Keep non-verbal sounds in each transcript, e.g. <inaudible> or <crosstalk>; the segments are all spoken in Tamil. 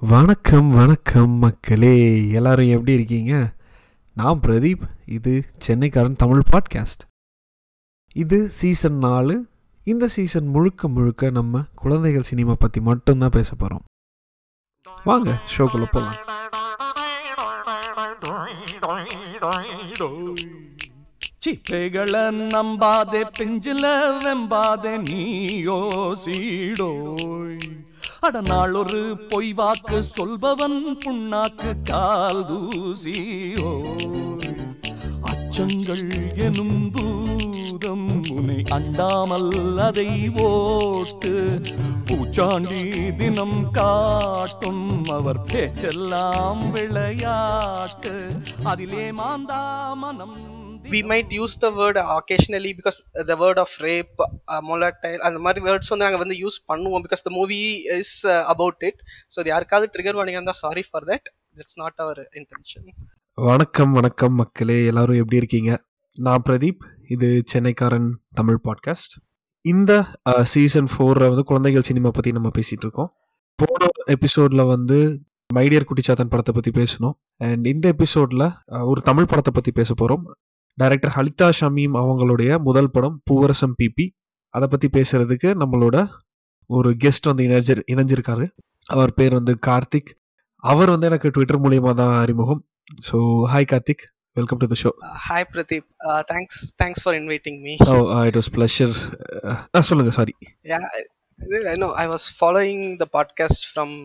வணக்கம் வணக்கம் மக்களே. எல்லோரும் எப்படி இருக்கீங்க? நான் பிரதீப். இது சென்னைக்காரன் தமிழ் பாட்காஸ்ட். இது சீசன் நாலு. இந்த சீசன் முழுக்க முழுக்க நம்ம குழந்தைகள் சினிமா பற்றி மட்டும்தான் பேச போகிறோம் வாங்க ஷோக்குள்ளே போகலாம் சிப்பைகளை நம்பாதே பிஞ்சில வெம்பாதே நீயோ சீடோய். அடநாள் ஒரு பொய் வாக்கு சொல்பவன் புண்ணாக்கு கால் தூசியோ அச்சங்கள் எனும் பூதம் உனை அண்டாமல் அதை ஓட்டு. பூச்சாண்டி தினம் காட்டும் அவர் பேச்செல்லாம் விளையாட்டு. அதிலே மாந்தா மனம் we might use the word occasionally because the word of rape uh, அந்த மாதிரி வேர்ட்ஸ் வந்து நாங்கள் வந்து யூஸ் பண்ணுவோம் because the movie is about it so அது யாருக்காவது ட்ரிகர் வாணிங்க இருந்தால் sorry for that it's not our intention வணக்கம் வணக்கம் மக்களே. எல்லாரும் எப்படி இருக்கீங்க? நான் பிரதீப். இது சென்னைக்காரன் தமிழ் பாட்காஸ்ட் இந்த சீசன் ஃபோரில் வந்து குழந்தைகள் சினிமா பற்றி நம்ம பேசிகிட்டு இருக்கோம். போன எபிசோடில் வந்து மைடியர் குட்டிச்சாத்தன் படத்தை பற்றி பேசணும். அண்ட் இந்த எபிசோடில் ஒரு தமிழ் படத்தை பற்றி பேச போகிறோம் டைரக்டர் ஹலிதா ஷமீம் அவங்களுடைய முதல் படம் பூவரசம் பிபி அதை பற்றி பேசுறதுக்கு நம்மளோட ஒரு கெஸ்ட் வந்து இணைஞ்சி இணைஞ்சிருக்காரு. அவர் பேர் வந்து கார்த்திக். அவர் வந்து எனக்கு ட்விட்டர் மூலியமாக தான் அறிமுகம். So hi Karthik. Welcome to the show hi Pradeep. Thanks thanks for inviting me oh it was pleasure சொல்லுங்க sorry no I was following the podcast from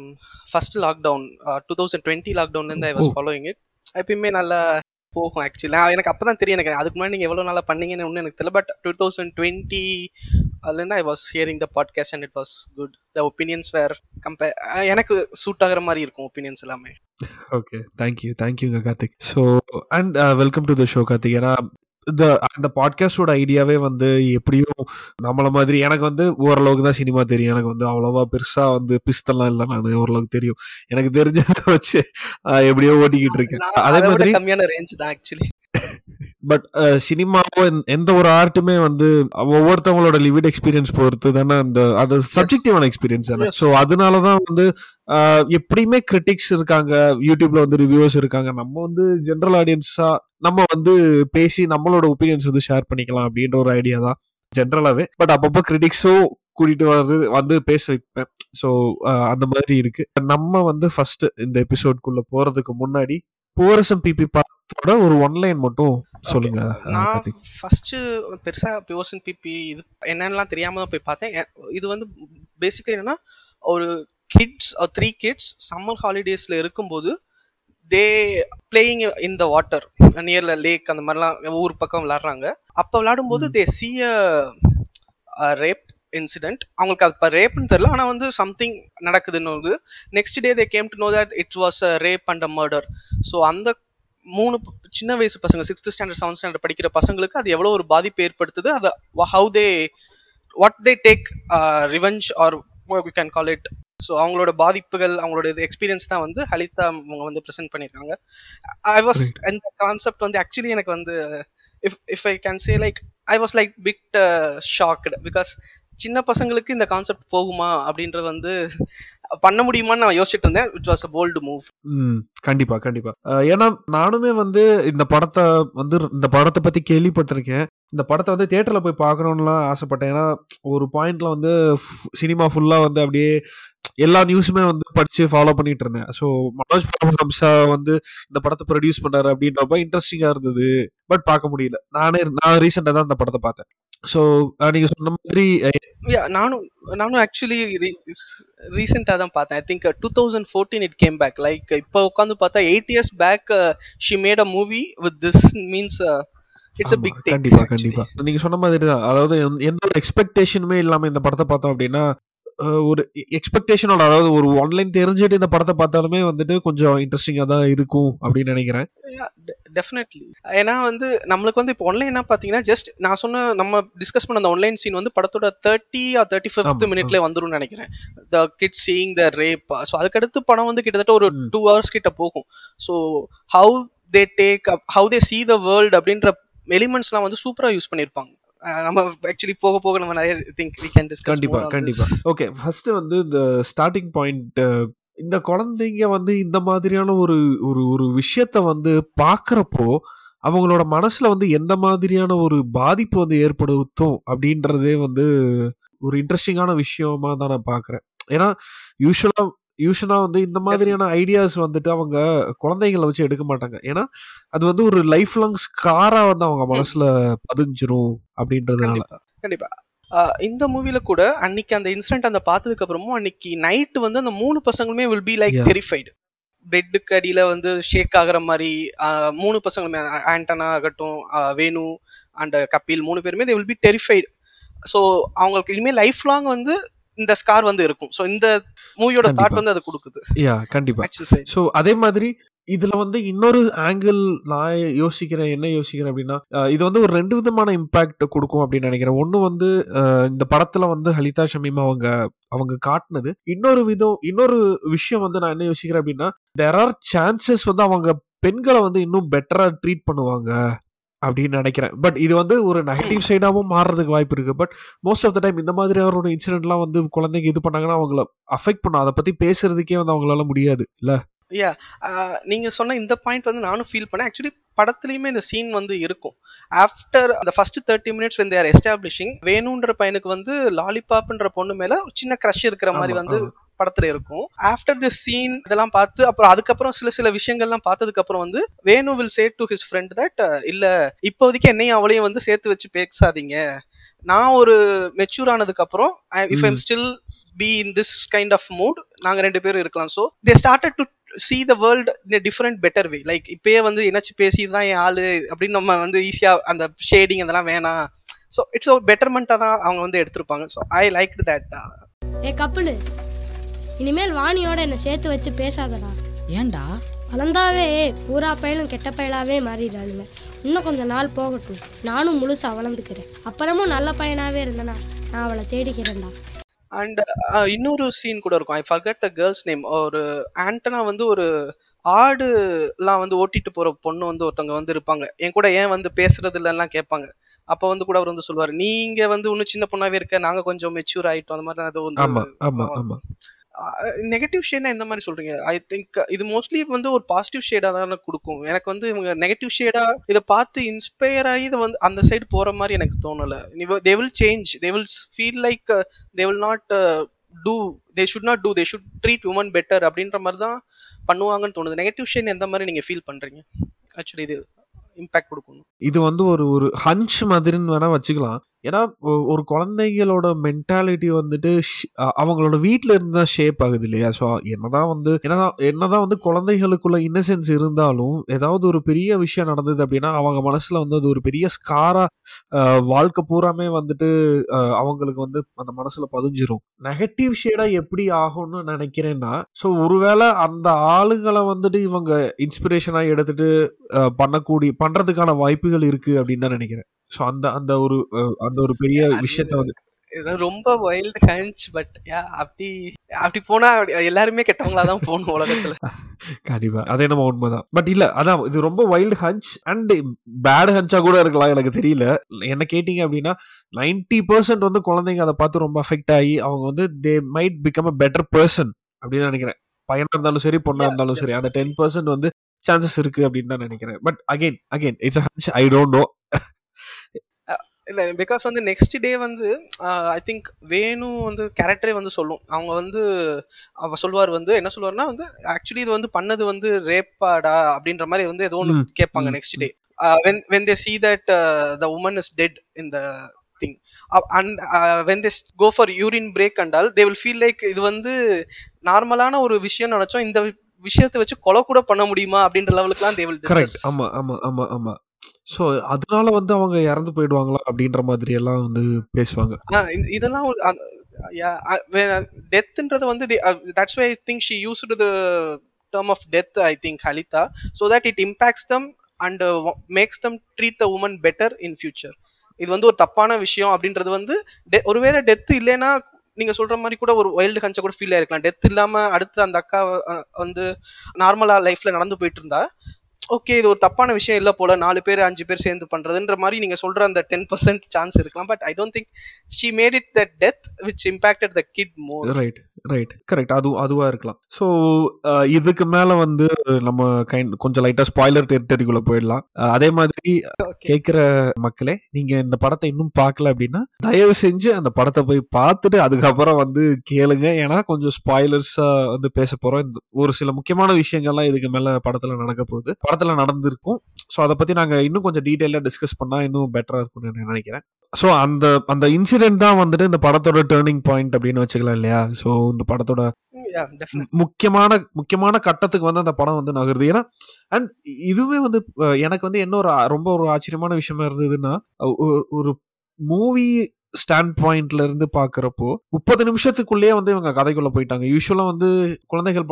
first lockdown two thousand twenty லாக்டவுன்லேருந்து I was. Following it எப்பயுமே நல்லா போகும் ஆக்சுவலி எனக்கு அப்போ தான் தெரியும் எனக்கு அதுக்கு முன்னாடி நீங்கள் எவ்வளோ நாளாக பண்ணீங்கன்னு ஒன்றும் எனக்கு தெரியல பட் டூ தௌசண்ட் டுவெண்ட்டி அதுலேருந்து I was hearing the podcast and it was good the opinions were compare எனக்கு சூட் ஆகிற மாதிரி இருக்கும் ஒப்பீனியன்ஸ் எல்லாமே. ஓகே தேங்க்யூ தேங்க்யூங்க Karthik so and welcome to the show Karthik ஏன்னா இந்த அந்த பாட்காஸ்டோட ஐடியாவே வந்து எப்படியும் நம்மள மாதிரி எனக்கு வந்து ஓரளவுக்கு தான் சினிமா தெரியும். எனக்கு வந்து அவ்வளோவா பெருசா வந்து பிஸ்தெல்லாம் இல்லை நான் ஓரளவுக்கு தெரியும். எனக்கு தெரிஞ்சதை வச்சு எப்படியோ ஓட்டிக்கிட்டு இருக்கேன். அதே மாதிரி கம்மியான ரேஞ்ச் தான் ஆக்சுவலி பட் சினிமாவோ எந்த ஒரு ஆர்ட்டுமே வந்து ஒவ்வொருத்தவங்களோட லிவிட் எக்ஸ்பீரியன்ஸ் பொறுத்து தானே அந்த அது சப்ஜெக்டிவான எக்ஸ்பீரியன்ஸ் தானே. ஸோ அதனால தான் வந்து எப்படியுமே கிரிட்டிக்ஸ் இருக்காங்க யூடியூப்ல வந்து ரிவ்யூஸ் இருக்காங்க. நம்ம வந்து ஜென்ரல் ஆடியன்ஸா நம்ம வந்து பேசி நம்மளோட ஒப்பீனியன்ஸ் வந்து ஷேர் பண்ணிக்கலாம் அப்படின்ற ஒரு ஐடியா தான் ஜென்ரலாவே பட் அப்பப்போ கிரிட்டிக்ஸும் கூட்டிட்டு வந்து வந்து பேச வைப்பேன். ஸோ அந்த மாதிரி இருக்கு. நம்ம வந்து ஃபர்ஸ்ட் இந்த எபிசோட்குள்ள போறதுக்கு முன்னாடி பூவரசம் பிபி படத்தோட ஒரு ஒன்லைன் மட்டும் சொல்லுங்க நான். ஃபர்ஸ்ட் பெருசா பிஓசன் பிபி இது என்னென்னலாம் தெரியாம தான் போய் பார்த்தேன் இது வந்து பேசிக்கலி என்னன்னா ஒரு கிட்ஸ் த்ரீ கிட்ஸ் சம்மர் ஹாலிடேஸ்ல இருக்கும்போது they playing in the water நியர்ல lake அந்த மாதிரிலாம் ஊர் பக்கம் விளாடுறாங்க அப்போ விளையாடும்போது ம். தே சி ரேப் இன்சிடென்ட் அவங்களுக்கு அது இப்போ ரேப்னு தெரியல. ஆனால் வந்து சம்திங் நடக்குதுன்னு next day they came to know that it was a rape and a murder so அந்த மூணு சின்ன வயசு பசங்க சிக்ஸ்த் ஸ்டாண்டர்ட் செவன்த் ஸ்டாண்டர்ட் படிக்கிற பசங்களுக்கு அது எவ்வளோ ஒரு பாதிப்பு ஏற்படுத்துது? அதை how they what they take revenge or we can call it so அவங்களோட பாதிப்புகள் அவங்களோட எக்ஸ்பீரியன்ஸ் தான் வந்து ஹலிதா அவங்க வந்து ப்ரெசென்ட் பண்ணியிருக்காங்க ஐ வாஸ். இந்த கான்செப்ட் வந்து ஆக்சுவலி எனக்கு வந்து if if I can say like I was like bit shocked because சின்ன பசங்களுக்கு இந்த கான்செப்ட் போகுமா அப்படின்றது வந்து பண்ண முடியுமான்னு நான் யோசிச்சுட்டு இருந்தேன். Which was a bold move கண்டிப்பா கண்டிப்பா. ஏன்னா நானுமே வந்து இந்த படத்தை வந்து இந்த படத்தை பத்தி கேள்விப்பட்டிருக்கேன். இந்த படத்தை வந்து தியேட்டர்ல போய் பார்க்கணும்லாம் ஆசைப்பட்டேன். ஏன்னா ஒரு பாயிண்ட்ல வந்து சினிமா ஃபுல்லா வந்து அப்படியே எல்லா நியூஸுமே வந்து படிச்சு ஃபாலோ பண்ணிட்டு இருந்தேன். ஸோ மனோஜ் பரமஹம்சா வந்து இந்த படத்தை ப்ரொடியூஸ் பண்ணாரு அப்படின்றப்ப இன்ட்ரெஸ்டிங்கா இருந்தது. பட் பார்க்க முடியல. நானே நான் ரீசெண்டாக தான் இந்த படத்தை பார்த்தேன். ஸோ நீங்க சொன்ன மாதிரி நானும் நானும் ஆக்சுவலி ரீசெண்டாக தான் பார்த்தேன். I think two thousand fourteen it came back like இப்போ உட்காந்து பார்த்தா eight years back she made a movie with this means it's a big கண்டிப்பா கண்டிப்பா. நீங்க சொன்ன மாதிரி தான். அதாவது எந்த- ஒரு எக்ஸ்பெக்டேஷனுமே இல்லாம இந்த படத்தை பார்த்தோம் அப்படின்னா ஒரு எக்ஸ்பெக்டேஷனோட அதாவது ஒரு ஆன்லைன் தெரிஞ்சுட்டு இந்த படத்தை பார்த்தாலுமே வந்துட்டு கொஞ்சம் இன்ட்ரெஸ்டிங்கா தான் இருக்கும் அப்படின்னு நினைக்கிறேன். டெஃபினெட்லி ஏன்னா வந்து நம்மளுக்கு வந்து இப்போ ஆன்லைனா பார்த்தீங்கன்னா ஜஸ்ட் நான் சொன்ன நம்ம டிஸ்கஸ் பண்ண அந்த ஆன்லைன் சீன் வந்து படத்தோட தேர்ட்டி ஆர் தேர்ட்டி ஃபிஃப்த் மினிட்ல வந்துரும்னு நினைக்கிறேன். The kid seeing the rape so அதுக்கடுத்து படம் வந்து கிட்டத்தட்ட ஒரு. டூ ஹவர்ஸ் கிட்ட போகும். So how they take how they see the world அப்படின்ற எலிமெண்ட்ஸ்லாம் வந்து சூப்பராக யூஸ் பண்ணியிருப்பாங்க நம்ம ஆக்சுவலி போக போக நம்ம நிறைய திங்க் வி கேன் டிஸ்கஸ் கண்டிப்பா கண்டிப்பா. ஓகே ஃபர்ஸ்ட் வந்து இந்த ஸ்டார்டிங் பாயிண்ட் இந்த குழந்தைங்க வந்து இந்த மாதிரியான ஒரு ஒரு ஒரு விஷயத்த வந்து பார்க்குறப்போ அவங்களோட மனசுல வந்து எந்த மாதிரியான ஒரு பாதிப்பு வந்து ஏற்படுத்தும் அப்படின்றதே வந்து ஒரு இன்ட்ரெஸ்டிங்கான விஷயமா தான் நான் பார்க்குறேன். ஏன்னா யூஸ்வலாக யூஸ்வலாக வந்து இந்த மாதிரியான ஐடியாஸ் வந்துட்டு அவங்க குழந்தைங்களை வச்சு எடுக்க மாட்டாங்க. ஏன்னா அது வந்து ஒரு லைஃப் லாங் ஸ்காரா வந்து அவங்க மனசுல பதிஞ்சிரும் அப்படின்றதுனால. கண்டிப்பா கண்டிப்பா. ஆஹ் இந்த மூவில கூட அன்னைக்கு அந்த இன்சிடென்ட் அந்த பார்த்ததுக்கு அப்புறமும் அன்னைக்கு நைட் வந்து அந்த மூணு பசங்களுமே வில் பி லைக். டெரிஃபைடு பெட்டுக்கு அடியில வந்து ஷேக் ஆகுற மாதிரி மூணு பசங்களுமே ஆண்டனா ஆகட்டும் வேணு அண்ட் கபில் மூணு பேருமே they will be terrified so அவங்களுக்கு இனிமேல் லைஃப் லாங் வந்து இந்த ஸ்கார் வந்து இருக்கும். ஸோ இந்த மூவியோட தாட். வந்து அது கொடுக்குது. யா கண்டிப்பா. ஸோ அதே மாதிரி இதுல வந்து இன்னொரு ஆங்கிள் நான் யோசிக்கிறேன் என்ன யோசிக்கிறேன் அப்படின்னா இது வந்து ஒரு ரெண்டு விதமான இம்பாக்ட் கொடுக்கும் அப்படின்னு நினைக்கிறேன். ஒன்று வந்து இந்த படத்துல வந்து ஹலிதா ஷமீம் அவங்க அவங்க காட்டினது. இன்னொரு விதம் இன்னொரு விஷயம் வந்து நான் என்ன யோசிக்கிறேன் அப்படின்னா தெர் ஆர் சான்சஸ் வந்து அவங்க பெண்களை வந்து இன்னும் பெட்டரா ட்ரீட் பண்ணுவாங்க. அப்படின்னு நினைக்கிறேன். பட் இது வந்து ஒரு நெகட்டிவ் சைடாகவும் மாறுறதுக்கு வாய்ப்பு இருக்கு. But most of the time இந்த மாதிரியான இன்சிடென்ட்லாம் வந்து குழந்தைங்க இது பண்ணாங்கன்னா அவங்கள அஃபெக்ட் பண்ணும். அதை பத்தி பேசுறதுக்கே வந்து அவங்களால முடியாது இல்ல? ஆஹ் நீங்க சொன்ன இந்த பாயிண்ட் வந்து நானும் ஃபீல் பண்ணேன். ஆக்சுவலி படத்துலயுமே இந்த சீன் வந்து இருக்கும். ஆஃப்டர் அந்த first thirty minutes when they are establishing வேணுன்ற பையனுக்கு வந்து லாலிபாப்ன்ற பொண்ணு மேல சின்ன க்ரஷ் இருக்கிற மாதிரி வந்து. படத்துல இருக்கும். ஆஃப்டர் தி சீன் இதெல்லாம் பார்த்து அப்புறம் அதுக்கப்புறம் சில சில விஷயங்கள்லாம் பார்த்ததுக்கு அப்புறம் வந்து Venu will say to his friend that இல்ல இப்போதைக்கு என்னையும் அவளையும் வந்து சேர்த்து வச்சு பேசாதீங்க. நான் ஒரு மெச்சூர் ஆனதுக்கு அப்புறம் if I'm. Still be in this kind of mood நாங்க ரெண்டு பேரும் இருக்கலாம். So they started to see the world in different better way like இப்பயே வந்து என்னாச்சு பேசி தான் என் ஆளு அப்படின்னு நம்ம வந்து ஈஸியா அந்த ஷேடிங் அதெல்லாம் வேணாம். ஸோ இட்ஸ் ஒரு பெட்டர்மெண்ட்டாக தான் அவங்க வந்து எடுத்திருப்பாங்க. So I like that a கப்பலு இனிமேல் வாணியோட என்னை சேர்த்து வச்சு பேசாதடா. ஏன்டா? வளர்ந்தாவே பூரா பயலும் கெட்ட பயலாவே மாறிடுறானுங்க இன்னும் கொஞ்சம் நாள் போகட்டும். நானும் முழுசா வளர்ந்துக்கிறேன். அப்புறமும் நல்ல பையனாவே இருந்தனா நான் அவளை தேடிக்கிறேன்டா. அண்ட் இன்னொரு சீன் கூட இருக்கும். I forgot the girl's name ஒரு ஆண்டனா வந்து ஒரு ஆடு எல்லாம் வந்து ஓட்டிட்டு போற பொண்ணு வந்து ஒருத்தவங்க வந்து இருப்பாங்க. என் கூட ஏன் வந்து பேசுறது இல்லைலாம் கேட்பாங்க. அப்ப வந்து கூட அவர் வந்து சொல்லுவாரு நீங்க வந்து இன்னும் சின்ன பொண்ணாவே இருக்க. நாங்க கொஞ்சம் மெச்சூர் ஆயிட்டோம். அந்த மாதிரி அது ஆமா வந்து ஆமா. ஆமா. நெகட்டிவ் ஷேட்னா எந்த மாதிரி சொல்றீங்க? ஐ திங்க் இது மோஸ்ட்லி வந்து ஒரு பாசிட்டிவ் ஷேடா தான் கொடுக்கும். எனக்கு வந்து இவங்க நெகட்டிவ் ஷேடா இதை பார்த்து இன்ஸ்பயர் ஆகி இதை வந்து அந்த சைடு போற மாதிரி எனக்கு தோணல. They will change they will feel like they will not do they should not do they should treat women better அப்படின்ற மாதிரி தான் பண்ணுவாங்கன்னு தோணுது. நெகட்டிவ் ஷேட் எந்த மாதிரி நீங்க ஃபீல் பண்றீங்க? ஆக்சுவலி இது இம்பாக்ட் கொடுக்கணும். இது வந்து ஒரு ஒரு ஹஞ்ச் மாதிரின்னு வேணா வச்சுக்கலாம். ஏன்னா ஒரு குழந்தைகளோட மென்டாலிட்டி வந்துட்டு அவங்களோட வீட்டில் இருந்து தான் ஷேப் ஆகுது இல்லையா? ஸோ என்னதான் வந்து என்னதான் என்னதான் வந்து குழந்தைகளுக்குள்ள இன்னசென்ஸ் இருந்தாலும் ஏதாவது ஒரு பெரிய விஷயம் நடந்தது அப்படின்னா அவங்க மனசில் வந்து அது ஒரு பெரிய ஸ்காரா வாழ்க்கை பூராமே வந்துட்டு அவங்களுக்கு வந்து அந்த மனசில் பதிஞ்சிரும். நெகட்டிவ் ஷேடாக எப்படி ஆகும்னு நினைக்கிறேன்னா ஸோ ஒருவேளை அந்த ஆளுங்களை வந்துட்டு இவங்க இன்ஸ்பிரேஷனாக எடுத்துட்டு பண்ணக்கூடிய பண்ணுறதுக்கான வாய்ப்புகள் இருக்குது அப்படின்னு தான் நினைக்கிறேன். ஸோ அந்த அந்த ஒரு அந்த ஒரு பெரிய விஷயத்த வந்து ரொம்ப வைல்டு ஹேஞ்ச் பட் அப்படி அப்படி போனா எல்லாருமே கெட்டவங்களா தான் போகணும் உலகத்துல. <laughs> கண்டிப்பா. அதே நம்ம உண்மைதான். பட் இல்ல அதான் இது ரொம்ப வைல்டு ஹஞ்ச் அண்ட் பேட் ஹஞ்சா கூட இருக்கலாம் எனக்கு தெரியல. என்ன கேட்டீங்க அப்படின்னா 90% பர்சன்ட் வந்து குழந்தைங்க அதை பார்த்து ரொம்ப அஃபெக்ட் ஆகி அவங்க வந்து they might become a better person அப்படின்னு நினைக்கிறேன். பையனா இருந்தாலும் சரி பொண்ணா இருந்தாலும் சரி அந்த டென் பர்சன்ட் வந்து சான்சஸ் இருக்கு அப்படின்னு தான் நினைக்கிறேன். But again again it's hunch I don't know இல்ல பிகாஸ் வந்து நெக்ஸ்ட் டே வந்து ஐ திங்க் வேணு வந்து கேரக்டரே வந்து சொல்லும். அவங்க வந்து அவ சொல்லுவார் வந்து என்ன சொல்லுவாருன்னா வந்து ஆக்சுவலி இது வந்து பண்ணது வந்து ரேப்பாடா அப்படின்ற மாதிரி வந்து ஏதோ ஒன்று கேட்பாங்க next day when when they see that the woman is dead the thing and when they go for urine break and all they will feel like இது வந்து நார்மலான ஒரு விஷயம் நினைச்சோம். இந்த விஷயத்தை வச்சு கொலை கூட பண்ண முடியுமா அப்படின்ற லெவலுக்குலாம் தே வில் கரெக்ட் ஆமா ஆமா ஆமா ஆமா. ஸோ அதனால வந்து அவங்க இறந்து போயிடுவாங்களா அப்படின்ற மாதிரி எல்லாம் வந்து பேசுவாங்க. இந்த- இதெல்லாம் டெத்ன்றது வந்து that's why I think she use to the term of death I think Halitha so that it impacts them and makes them treat the women better in future இது வந்து ஒரு தப்பான விஷயம் அப்படின்றது வந்து ஒருவேளை டெத் இல்லைன்னா நீங்க சொல்ற மாதிரி கூட ஒரு வைல்டு ஹஞ்ச கூட ஃபீல் ஆயிருக்கலாம். டெத் இல்லாம அடுத்து அந்த அக்கா வந்து நார்மலா லைஃப்ல நடந்து போயிட்டு இருந்தா ஓகே இது ஒரு தப்பான விஷயம் இல்ல போல நாலு பேர் அஞ்சு பேர் சேர்ந்து பண்றதுன்ற மாதிரி நீங்க சொல்ற அந்த டென் பர்சன்ட் சான்ஸ் இருக்கலாம். But I don't think she made it the death which impacted the kid more right right correct அது அதுவா இருக்கலாம். ஸோ இதுக்கு மேல வந்து நம்ம கைண்ட் கொஞ்சம் லைட்டா ஸ்பாய்லர் டெரிட்டரிக்குள்ள போயிடலாம். அஹ், அதே மாதிரி ஓகே கேட்குற மக்களே நீங்க இந்த படத்தை இன்னும் பார்க்கல அப்படின்னா தயவு செஞ்சு அந்த படத்தை போய் பார்த்துட்டு அதுக்கப்புறம் வந்து கேளுங்க. ஏன்னா கொஞ்சம் ஸ்பாய்லர்ஸா வந்து பேச போறோம். ஒரு சில முக்கியமான விஷயங்கள்லாம் இதுக்கு மேல படத்துல நடக்க போகுது. படத்துல நடந்திருக்கும். ஸோ அதை பத்தி நாங்க இன்னும் கொஞ்சம் டீட்டெயிலாக டிஸ்கஸ் பண்ணா இன்னும் பெட்டரா இருக்கும்னு நான் நினைக்கிறேன். ஸோ அந்த அந்த இன்சிடென்ட் தான் வந்துட்டு இந்த படத்தோட டேர்னிங் பாயிண்ட் அப்படின்னு வச்சுக்கலாம் இல்லையா? ஸோ இந்த படத்தோட மு- முக்கியமான முக்கியமான கட்டத்துக்கு வந்து அந்த படம் வந்து நகருது. ஏன்னா அண்ட் இதுவே வந்து எனக்கு வந்து என்ன ஒரு ரொம்ப ஒரு ஆச்சரியமான விஷயமா இருந்ததுன்னா ஒரு மூவி ஸ்டாண்ட் பாயிண்ட்ல இருந்து பாக்குறப்போ முப்பது நிமிஷத்துக்குள்ளேயே வந்து இவங்க கதைக்குள்ள போயிட்டாங்க. யூஸ்வலா வந்து குழந்தைகள்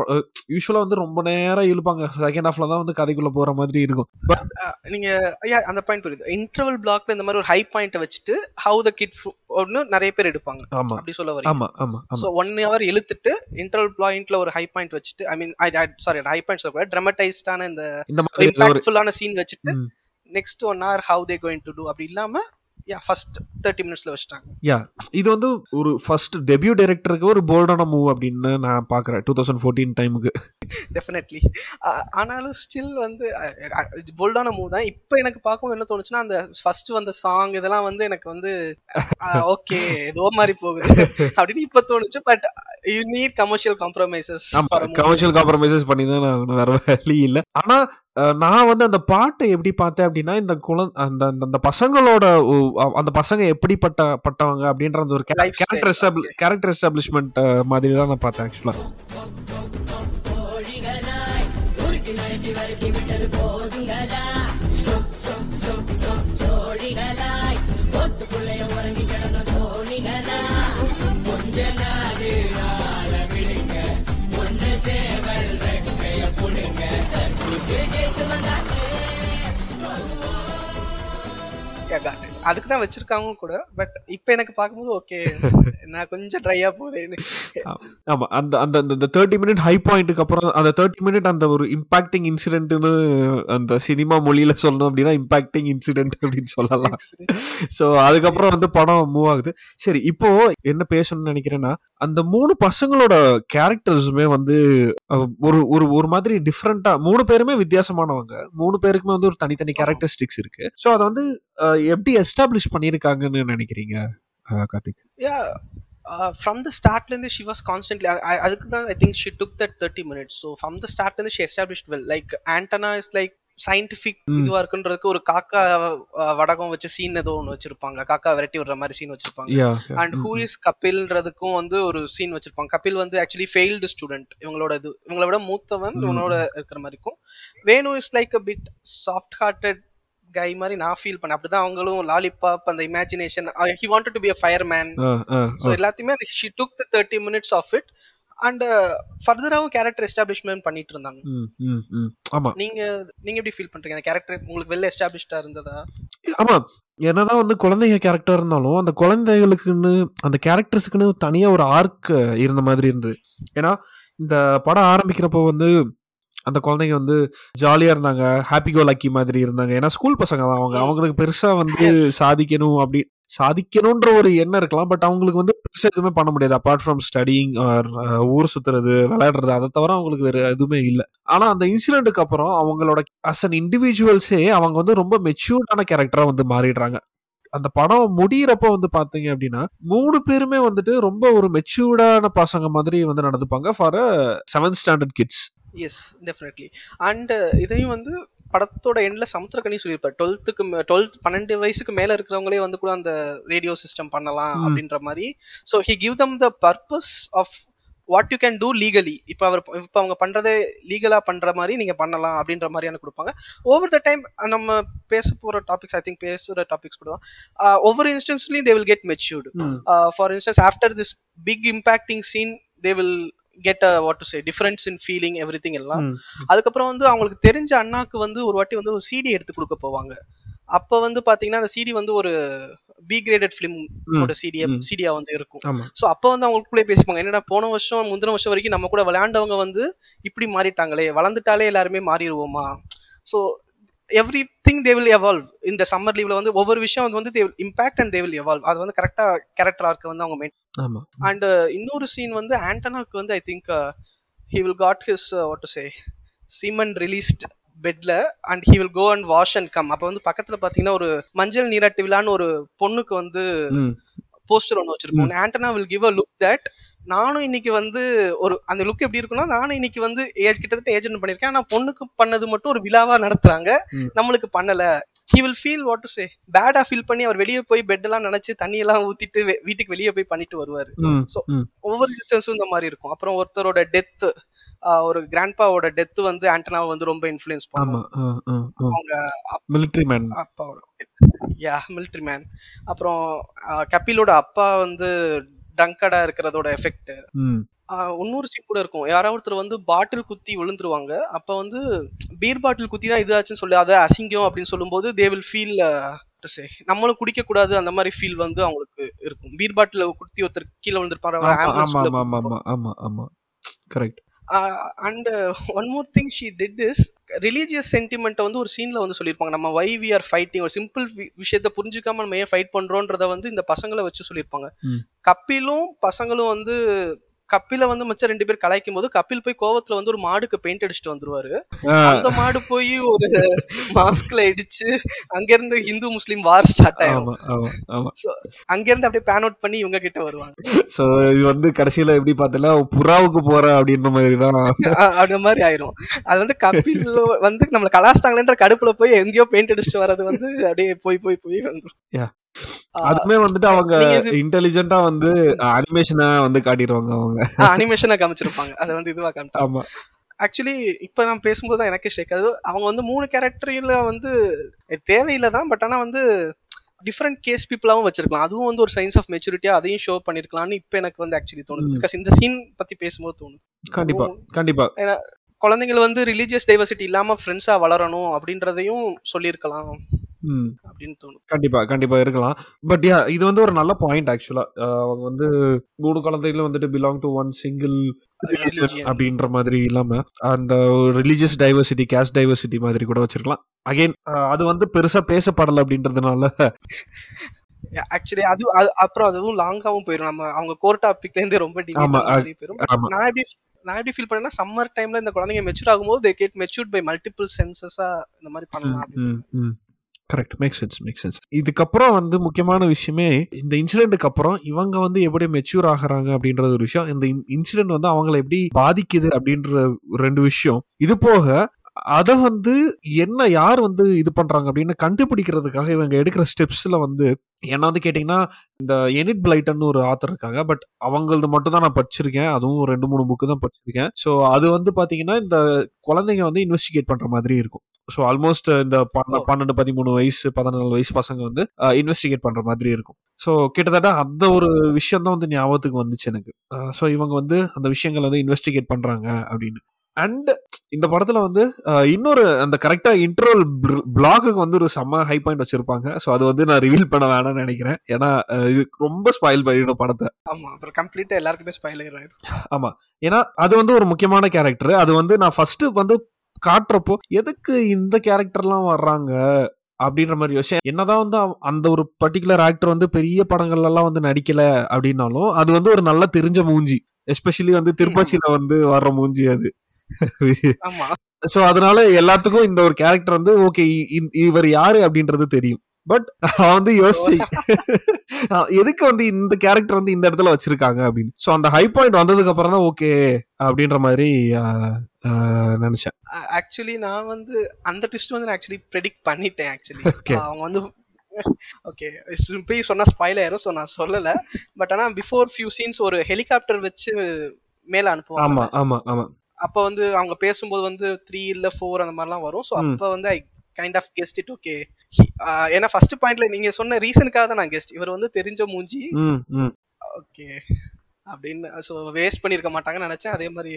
யூஸ்வலா வந்து ரொம்ப நேரம் இழுப்பாங்க. செகண்ட் ஹாஃப்ல தான் வந்து கதைக்குள்ள போற மாதிரி இருக்கும். பட் நீங்க ஐயா அந்த பாயிண்ட் புரியுது. இன்டர்வல் பிளாக்ல இந்த மாதிரி ஒரு ஹை பாயிண்ட்டை வச்சுட்டு ஹவு த கிட் ஒன்னு நிறைய பேர் எடுப்பாங்க. ஆமா. அப்படி சொல்ல வரீங்க. ஆமா ஆமா ஸோ ஒன் ஹவர் இழுத்துட்டு இன்டர்வல் பாயிண்ட்ல ஒரு ஹை பாயிண்ட் வச்சுட்டு I mean sorry high point சொல்லக்கூடாது ட்ரமடைஸ்டான இந்த இம்பாக்ட்ஃபுல்லான சீன் வச்சுட்டு. Next one hour how they going to do அப்படி இல்லாம யா ஃபர்ஸ்ட் தேர்ட்டி மினிட்ஸ்ல வச்சுட்டாங்க. யா இது வந்து ஒரு ஃபர்ஸ்ட் டெபியூ டைரக்டருக்கு ஒரு போல்டான மூவ் அப்படின்னு நான் பாக்குறேன் டூ தௌசண்ட் ஃபோர்டீன் டைமுக்கு டெஃபினெட்லி ஆனாலும் ஸ்டில் வந்து போல்டான மூவ் தான். இப்போ எனக்கு பார்க்கும்போது என்ன தோணுச்சுன்னா அந்த ஃபர்ஸ்ட் வந்த சாங் இதெல்லாம் வந்து எனக்கு வந்து ஓகே ஏதோ மாதிரி போகுது அப்படின்னு இப்போ தோணுச்சு. But you need commercial compromises commercial compromises பண்ணி தான் நான் வேற வழி இல்ல. ஆனா அஹ், நான் வந்து அந்த பாட்டை எப்படி பார்த்தேன் அப்படின்னா இந்த குழந்தை அந்த அந்த- அந்த பசங்களோட அந்த பசங்க எப்படிப்பட்ட பட்டவங்க அப்படின்ற அந்த ஒரு கேரக்டர் எஸ்டாப்ளி கேரக்டர் எஸ்டாப்ளிஷ்மெண்ட் மாதிரி தான் நான் பார்த்தேன் ஆக்சுவலா Yeah, I got it. அதுக்கு தான் வச்சிருக்காங்க கூட பட் இப்போ எனக்கு பார்க்கும்போது ஓகே நான் கொஞ்சம் ட்ரையா போகுது ஆமா. அந்த அந்த அந்த தேர்ட்டி மினிட் ஹை பாயிண்ட்டுக்கு அப்புறம் அந்த தேர்ட்டி மினிட் அந்த ஒரு இம்பாக்டிங் இன்சிடென்ட்னு அந்த சினிமா மொழியில சொல்லணும் அப்படின்னா இம்பாக்டிங் இன்சிடென்ட் அப்படின்னு சொல்லலாம். ஸோ அதுக்கப்புறம் வந்து படம் மூவ் ஆகுது. சரி இப்போ என்ன பேசணும்னு நினைக்கிறேன்னா அந்த மூணு பசங்களோட கேரக்டர்ஸுமே வந்து ஒரு ஒரு ஒரு மாதிரி டிஃப்ரெண்டா மூணு பேருமே வித்தியாசமானவங்க. மூணு பேருக்குமே வந்து ஒரு தனித்தனி கேரக்டரிஸ்டிக்ஸ் இருக்கு. ஸோ அதை வந்து எப்படி எஸ்டாப்ளிஷ் பண்ணியிருக்காங்கன்னு நினைக்கிறீங்க கார்த்திக்? யா ஃப்ரம் த ஸ்டார்ட்லேருந்து ஷி வாஸ் கான்ஸ்டன்ட்லி அதுக்கு தான் I think she took that thirty minutes so from the ஸ்டார்ட்லேருந்து she established well like Antenna is like scientific hmm. இதுவா இருக்குன்றதுக்கு ஒரு காக்கா வடகம் வச்சு சீன் ஏதோ ஒன்று வச்சிருப்பாங்க. காக்கா விரட்டி விடுற மாதிரி சீன் வச்சிருப்பாங்க. அண்ட் ஹூ இஸ் கபில்ன்றதுக்கும் வந்து ஒரு சீன் வச்சிருப்பாங்க. கபில் வந்து ஆக்சுவலி ஃபெயில்டு ஸ்டூடெண்ட் இவங்களோட இது இவங்கள விட மூத்தவன் ம். இவனோட இருக்கிற மாதிரி இருக்கும். Venu is like a bit soft hearted guy மாதிரி நான் ஃபீல் பண்ணேன். அப்படிதான் அவங்களும் லாலிபாப் அந்த imagination he wanted to be a fire man so எல்லாத்தையுமே அந்த she took the thirty minutes of it and ஃபர்தராகவும் character establishment பண்ணிட்டு இருந்தாங்க. ஆமா. நீங்க நீங்க எப்படி ஃபீல் பண்றீங்க? அந்த கேரக்டர் உங்களுக்கு வெல் எஸ்டாப்ளிஷ்டா இருந்ததா? ஆமா. என்னதான் வந்து குழந்தைங்க கேரக்டர் இருந்தாலும் அந்த குழந்தைகளுக்குன்னு அந்த கேரக்டர்ஸுக்குன்னு தனியா ஒரு ஆர்க் இருந்த மாதிரி இருந்தது. ஏன்னா இந்த படம் ஆரம்பிக்கிறப்போ வந்து அந்த குழந்தைங்க வந்து ஜாலியா இருந்தாங்க ஹாப்பி கோ லக்கி மாதிரி இருந்தாங்க. ஏன்னா ஸ்கூல் பசங்க தான் அவங்க. அவங்களுக்கு பெருசா வந்து. சாதிக்கணும் அப்படி சாதிக்கணும்ன்ற ஒரு எண்ணம் இருக்கலாம். பட் அவங்களுக்கு வந்து பெருசா எதுவுமே பண்ண முடியாது. அப்பார்ட் ஃப்ரம் ஸ்டடிங் ஆர் ஊர் சுத்துறது விளையாடுறது அதை தவிர அவங்களுக்கு வேற எதுவுமே இல்லை. ஆனா அந்த இன்சிடென்ட்டுக்கு அப்புறம் அவங்களோட அஸ் அன் இண்டிவிஜுவல்ஸே அவங்க வந்து ரொம்ப மெச்சூர்டான கேரக்டரா வந்து மாறிடுறாங்க. அந்த படம் முடியிறப்ப வந்து பாத்தீங்க அப்படின்னா மூணு பேருமே வந்துட்டு ரொம்ப ஒரு மெச்சூர்டான பசங்க மாதிரி வந்து நடந்துப்பாங்க. For seventh standard kids yes definitely and இதையும் வந்து படத்தோட எண்ட்ல சமுத்திரக்கனி சொல்லியிருப்பார். டுவெல்த்துக்கு டுவெல்த் பன்னெண்டு வயசுக்கு மேல இருக்கிறவங்களே வந்து கூட அந்த ரேடியோ சிஸ்டம் பண்ணலாம். அப்படின்ற மாதிரி. So he give them the purpose of what you can do legally இப்போ அவர் இப்போ அவங்க பண்றதே லீகலா பண்ற மாதிரி நீங்க பண்ணலாம் அப்படின்ற மாதிரியான கொடுப்பாங்க. ஓவர் த டைம் நம்ம பேச போற டாபிக்ஸ் ஐ திங்க் பேசுற டாபிக்ஸ் கூட ஒவ்வொரு இன்ஸ்டன்ஸ்லயும் they will get matured for instance after this big impacting scene they will get a what to say difference in feeling everything எல்லாம் அதுக்கப்புறம் வந்து அவங்களுக்கு தெரிஞ்ச அண்ணாக்கு வந்து ஒரு வாட்டி வந்து ஒரு சிடி எடுத்து கொடுக்க போவாங்க. அப்ப வந்து பாத்தீங்கன்னா அந்த சிடி வந்து ஒரு பி கிரேடட் ஃபிலிம் ஓட சிடியா. சிடியா வந்து இருக்கும். ஸோ அப்போ வந்து அவங்களுக்குள்ளே பேசிப்பாங்க. என்னடா போன வருஷம் முந்தின வருஷம் வரைக்கும் நம்ம கூட விளையாண்டவங்க வந்து இப்படி மாறிட்டாங்களே வளர்ந்துட்டாலே எல்லாருமே மாறிடுவோமா? So everything they will evolve இந்த சம்மர் லீவ்ல வந்து ஒவ்வொரு விஷயம் வந்து they impact and they will evolve அது வந்து கரெக்டா கேரக்டர் ஆர்க்கு வந்து அவங்க மெயின் ஆமா. அண்ட் இன்னொரு சீன் வந்து ஆண்டனாக்கு வந்து I think he will got his what to say semen released பெட்ல and he will go and wash and come அப்போ வந்து பக்கத்துல பாத்தீங்கன்னா ஒரு மஞ்சள் நீராட்டு விழான்னு ஒரு பொண்ணுக்கு வந்து போஸ்டர் ஒன்று வச்சிருப்போம் Antenna will give a look that நானும் இன்னைக்கு வந்து ஒரு அந்த லுக் எப்படி இருக்குன்னா நானும் இன்னைக்கு வந்து ஏஜ் கிட்டத்தட்ட ஏஜென்ட் பண்ணிருக்கேன். ஆனா பொண்ணுக்கு பண்ணது மட்டும் ஒரு விழாவா நடத்துறாங்க. நம்மளுக்கு பண்ணல. He will feel what to say peda feel பண்ணி அவர் வெளியே போய் பெட் எல்லாம் நினைச்சு தண்ணி எல்லாம் ஊத்திட்டு வீட்டுக்கு வெளியே போய் பண்ணிட்டு வருவாரு. ம் ஒவ்வொரு இன்ஸ்டன்ஸும் இந்த மாதிரி இருக்கும். அப்புறம் ஒருத்தரோட டெத் ஒரு கிராண்ட்பாவோட டெத் வந்து ஆண்டனாவை வந்து ரொம்ப இன்ஃப்ளூயன்ஸ் பண்ணும். அவங்க மிலிட்ரி மேன் அப்பாவோட யா மிலிட்ரி மேன் அப்புறம் கபிலோட அப்பா வந்து ட்ரங்கடா இருக்கிறதோட எஃபெக்ட் இன்னொரு சீன் கூட இருக்கும். யாராவது ஒருத்தர் வந்து பாட்டில் குத்தி விழுந்துருவாங்க. அப்ப வந்து பீர் பாட்டில் குத்தி தான் இதாச்சுன்னு சொல்லி அதை அசிங்கம் அப்படின்னு சொல்லும்போது தே வில் ஃபீல் நம்மளும் குடிக்க கூடாது அந்த மாதிரி ஃபீல் வந்து அவங்களுக்கு இருக்கும். பீர் பாட்டில் குத்தி ஒருத்தர் கீழே விழுந்திருப்பாரு correct and one more thing she did is religious சென்டிமெண்ட்டை வந்து ஒரு சீன்ல வந்து சொல்லியிருப்பாங்க நம்ம வை வி ஆர் ஃபைட்டிங் ஒரு சிம்பிள் விஷயத்த புரிஞ்சுக்காம நம்ம ஏன் ஃபைட் பண்றோன்றத வந்து இந்த பசங்களை வச்சு சொல்லியிருப்பாங்க. கப்பிலும் பசங்களும் வந்து கப்பில வந்து மச்சம் ரெண்டு பேர் கலாய்க்கும் போது கப்பில் போய் கோவத்துல வந்து ஒரு மாடுக்கு பெயிண்ட் அடிச்சுட்டு வந்துருவாரு. அந்த மாடு போய் ஒரு மாஸ்க்ல இடிச்சு அங்க இருந்து ஹிந்து முஸ்லீம் வார் ஸ்டார்ட் ஆயிரும். அங்க இருந்து அப்படியே பேன் அவுட் பண்ணி இவங்க கிட்ட வருவாங்க. சோ இது வந்து கடைசியில எப்படி பார்த்தல புறாவுக்கு போற அப்படின்ற மாதிரி தான் அந்த மாதிரி ஆயிரும். அது வந்து கபில் வந்து நம்மள கலாச்சிட்டாங்களேன்ற கடுப்புல போய் எங்கேயோ பெயிண்ட் அடிச்சுட்டு வர்றது வந்து அப்படியே போய் போய் போய். ஆ, அதுமே வந்துட்டு அவங்க இன்டெலிஜென்ட்டா வந்து அனிமேஷனை வந்து காட்டிடுவாங்க அவங்க. அனிமேஷனை காமிச்சிருப்பாங்க. அதை வந்து இதுவா காமிட்டாங்க ஆமா. ஆக்சுவலி இப்ப நான் பேசும்போது தான் எனக்கு ஷேக் அது அவங்க வந்து மூணு கேரக்டர்ல வந்து தேவையில்லை தான் பட் ஆனா வந்து டிஃப்ரெண்ட் கேஸ் பீப்புளாவும் வச்சிருக்கலாம். அதுவும் வந்து ஒரு சயின்ஸ் ஆஃப் மெச்சூரிட்டியா அதையும் ஷோ பண்ணிருக்கலாம்னு இப்போ எனக்கு வந்து ஆக்சுவலி தோணுது. பிகாஸ் இந்த சீன் பத்தி பேசும்போது தோணுது. கண்டிப்பா கண்டிப்பா. குழந்தைகள் வந்து ரிலீஜியஸ் டைவர்சிட்டி இல்லாம ஃப்ரெண்ட்ஸா வளரணும் அப்படின்றதையும் சொல்லியிருக்கலாம். அப்படின்னு தோணுது கண்டிப்பா கண்டிப்பா இருக்கலாம். பட் யா இது வந்து ஒரு நல்ல பாயிண்ட் ஆக்சுவலா அவங்க வந்து மூணு குழந்தைகளும் வந்துட்டு பிலாங் டு ஒன் சிங்கிள். அப்படின்ற மாதிரி இல்லாம அந்த ரிலீஜியஸ் டைவர்சிட்டி கேஸ்ட் டைவர்சிட்டி மாதிரி கூட வச்சிருக்கலாம். அகைன் அது வந்து பெருசா பேசப்படல அப்படின்றதுனால. ஆக்சுவலி அது அப்புறம் அதுவும் லாங்காவும் போயிடும் நம்ம அவங்க கோர் டாபிக்ல இருந்து ரொம்ப நான் எப்படி நான் எப்படி ஃபீல் பண்ணேன்னா சம்மர் டைம்ல இந்த குழந்தைங்க மெச்சூர் ஆகும்போது they get matured by multiple சென்சஸா இந்த மாதிரி பண்ணலாம். Correct make sense make sense இதுக்கப்புறம் வந்து முக்கியமான விஷயமே இந்த இன்சிடென்ட்டுக்கு அப்புறம் இவங்க வந்து எப்படி மெச்சூர் ஆகுறாங்க அப்படின்றது ஒரு விஷயம். இந்த இன்சிடென்ட் வந்து அவங்கள எப்படி பாதிக்குது அப்படின்ற ஒரு ரெண்டு விஷயம். இது போக அதை வந்து என்ன யார் வந்து இது பண்றாங்க அப்படின்னு கண்டுபிடிக்கிறதுக்காக இவங்க எடுக்கிற ஸ்டெப்ஸ்ல வந்து என்ன வந்து கேட்டிங்கன்னா இந்த எனிட் பிளைட்டன் ஒரு ஆத்தர் இருக்காங்க. பட் அவங்களது மட்டும் தான் நான் படிச்சிருக்கேன். அதுவும் ரெண்டு மூணு புக்கு தான் படிச்சிருக்கேன். ஸோ அது வந்து பாத்தீங்கன்னா இந்த குழந்தைங்க வந்து இன்வெஸ்டிகேட் பண்ற மாதிரி இருக்கும். ஸோ ஆல்மோஸ்ட் இந்த ஓ. பன்னெண்டு பதிமூணு வயசு பதினாலு வயசு பசங்க வந்து இன்வெஸ்டிகேட் பண்ற மாதிரி இருக்கும். ஸோ கிட்டத்தட்ட அந்த ஒரு விஷயம் தான் வந்து ஞாபகத்துக்கு வந்துச்சு எனக்கு. ஸோ இவங்க வந்து அந்த விஷயங்களை வந்து இன்வெஸ்டிகேட் பண்றாங்க அப்படின்னு. அண்ட் இந்த படத்துல வந்து இன்னொரு அந்த கரெக்டா இன்டர்வல் பிளாகுக்கு வந்து ஒரு செம்ம ஹை பாயிண்ட் வச்சிருப்பாங்க. ஸோ அது வந்து நான் ரிவீல் பண்ண வேணாம்னு நினைக்கிறேன். ஏன்னா இது ரொம்ப ஸ்பாயில் பண்ணிடும் படத்தை. ஆமா அப்புறம் கம்ப்ளீட்டா எல்லாருக்குமே ஸ்பாயிலர் ஆயிடும் ஏன்னா அது வந்து ஒரு முக்கியமான கேரக்டர் அது வந்து நான் ஃபர்ஸ்ட் வந்து காட்டுறப்போ எதுக்கு இந்த கேரக்டர்லாம் வர்றாங்க? அப்படின்ற மாதிரி யோசிச்சேன் என்னதான் வந்து அந்த ஒரு பர்டிகுலர் ஆக்டர் வந்து பெரிய படங்கள்ல எல்லாம் வந்து நடிக்கல அப்படின்னாலும் அது வந்து ஒரு நல்ல தெரிஞ்ச மூஞ்சி. எஸ்பெஷலி வந்து திருப்பச்சியில வந்து வர்ற மூஞ்சி அது. ஆமா சோ அதனால எல்லாத்துக்கும் இந்த ஒரு கேரக்டர் வந்து ஓகே இவர் யாரு அப்படின்றது தெரியும். பட் அவன் வந்து யோசிச்சு <laughs> எதுக்கு வந்து இந்த கேரக்டர் வந்து இந்த இடத்துல வச்சிருக்காங்க அப்படின்னு. சோ அந்த ஹை பாயிண்ட் வந்ததுக்கு அப்புறம் தான் ஓகே அப்படின்ற மாதிரி நினைச்சேன். ஆக்சுவலி நான் வந்து அந்த ட்விஸ்ட் வந்து நான் ஆக்சுவலி ப்ரெடிக்ட் பண்ணிட்டேன் ஆக்சுவலி. அவங்க வந்து ஓகே போய் சொன்னா ஸ்பாயில் ஆயிரும் ஸோ நான் சொல்லல. பட் ஆனா பிஃபோர் ஃபியூ சீன்ஸ் ஒரு ஹெலிகாப்டர் வச்சு மேல ஆமா அனுப்புவாங்க ஆமா ஆமா. அப்ப வந்து அவங்க பேசும்போது வந்து த்ரீ இல்ல ஃபோர் அந்த மாதிரிலாம் வரும். ஸோ. அப்ப வந்து I kind of guessed it okay ஏன்னா ஃபர்ஸ்ட் பாயிண்ட்ல நீங்க சொன்ன ரீசனுக்காக தான் நான் கெஸ்ட் இவர் வந்து தெரிஞ்ச மூஞ்சி. ஓகே அப்படின்னு ஸோ வேஸ்ட் பண்ணிருக்க மாட்டாங்கன்னு நினைச்சேன். அதே மாதிரி.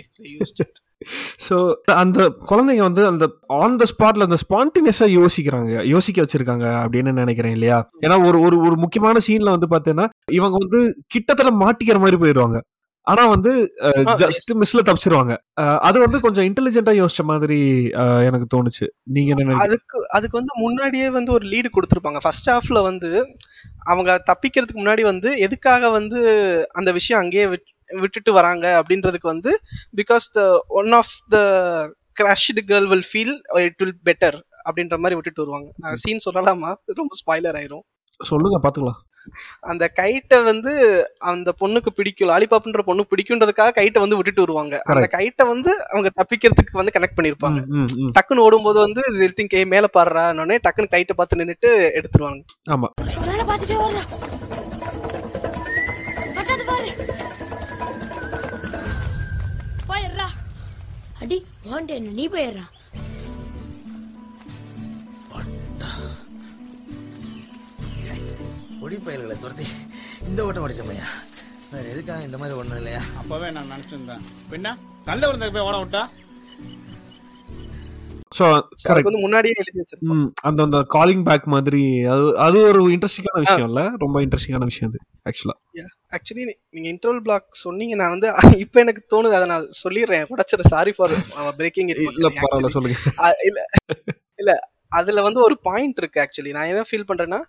ஸோ <laughs> அந்த குழந்தைங்க வந்து அந்த ஆன் த ஸ்பாட்ல அந்த ஸ்பான்டினியஸா யோசிக்கிறாங்க. யோசிக்க வச்சிருக்காங்க அப்படின்னு நினைக்கிறேன் இல்லையா? ஏன்னா ஒரு ஒரு ஒரு முக்கியமான சீன்ல வந்து பார்த்தீங்கன்னா இவங்க வந்து கிட்டத்தட்ட மாட்டிக்கிற மாதிரி போயிடுவாங்க ஆனா வந்து ஜஸ்ட் மிஸ்ல தப்பிச்சிருவாங்க. அது வந்து கொஞ்சம் இன்டெலிஜென்ட்டா யோசிச்ச மாதிரி எனக்கு தோணுச்சு. நீங்க என்ன? அதுக்கு அதுக்கு வந்து முன்னாடியே வந்து ஒரு லீடு கொடுத்துருப்பாங்க. ஃபர்ஸ்ட் ஹாஃப்ல வந்து அவங்க தப்பிக்கிறதுக்கு முன்னாடி வந்து எதுக்காக வந்து அந்த விஷயம் அங்கேயே விட்- விட்டுட்டு வராங்க அப்படின்றதுக்கு வந்து because the one of the crushed girl will feel it will better அப்படின்ற மாதிரி விட்டுட்டு வருவாங்க. சீன் சொல்லலாமா? ரொம்ப ஸ்பாய்லர் ஆயிரும். சொல்லுங்க பாத்துக்கலாம். அந்த கைட்டை வந்து அந்த பொண்ணுக்கு பிடிக்கும் லாலிபாப்ன்ற பொண்ணு பிடிக்குன்றதுக்காக கைட்டை வந்து விட்டுட்டு வருவாங்க. அந்த கைட்டை வந்து அவங்க தப்பிக்கிறதுக்கு வந்து கனெக்ட் பண்ணிருப்பாங்க. டக்குன்னு ஓடும்போது வந்து திங்க் மேல பாடுறானே டக்குன்னு கைட்டை பார்த்து நின்னுட்டு எடுத்துருவாங்க. ஆமா. அடி வாண்டேன் நீ போயிடுறா. பொடி பயல்களை துரத்தி இந்த ஓட்டம் அடிச்சமையா வேற எதுக்காக இந்த மாதிரி ஒண்ணும் இல்லையா? அப்பவே நான் நினைச்சிருந்தேன். பின்ன நல்ல ஒரு போய் ஓட விட்டா? சோ So, அதுக்கு கரெக்ட் வந்து முன்னாடியே எழுதி அந்த அந்த காலிங் பேக் மாதிரி அது அது ஒரு இன்ட்ரெஸ்டிங்கான விஷயம் இல்ல ரொம்ப இன்ட்ரெஸ்டிங்கான விஷயம் அது ஆக்சுவலா ஆக்சுவலி நீங்க இன்டர்வல் பிளாக் சொன்னீங்க நான் வந்து <laughs> இப்போ எனக்கு தோணுது அதை நான் சொல்லிடுறேன். உடச்சிரு சாரி ஃபார் பிரேக்கிங் இல்ல பரவாயில்ல சொல்லுங்க. <laughs> இல்ல இல்ல அதுல வந்து ஒரு பாயிண்ட் இருக்கு ஆக்சுவலி நான் என்ன ஃபீல் பண்றேன்னா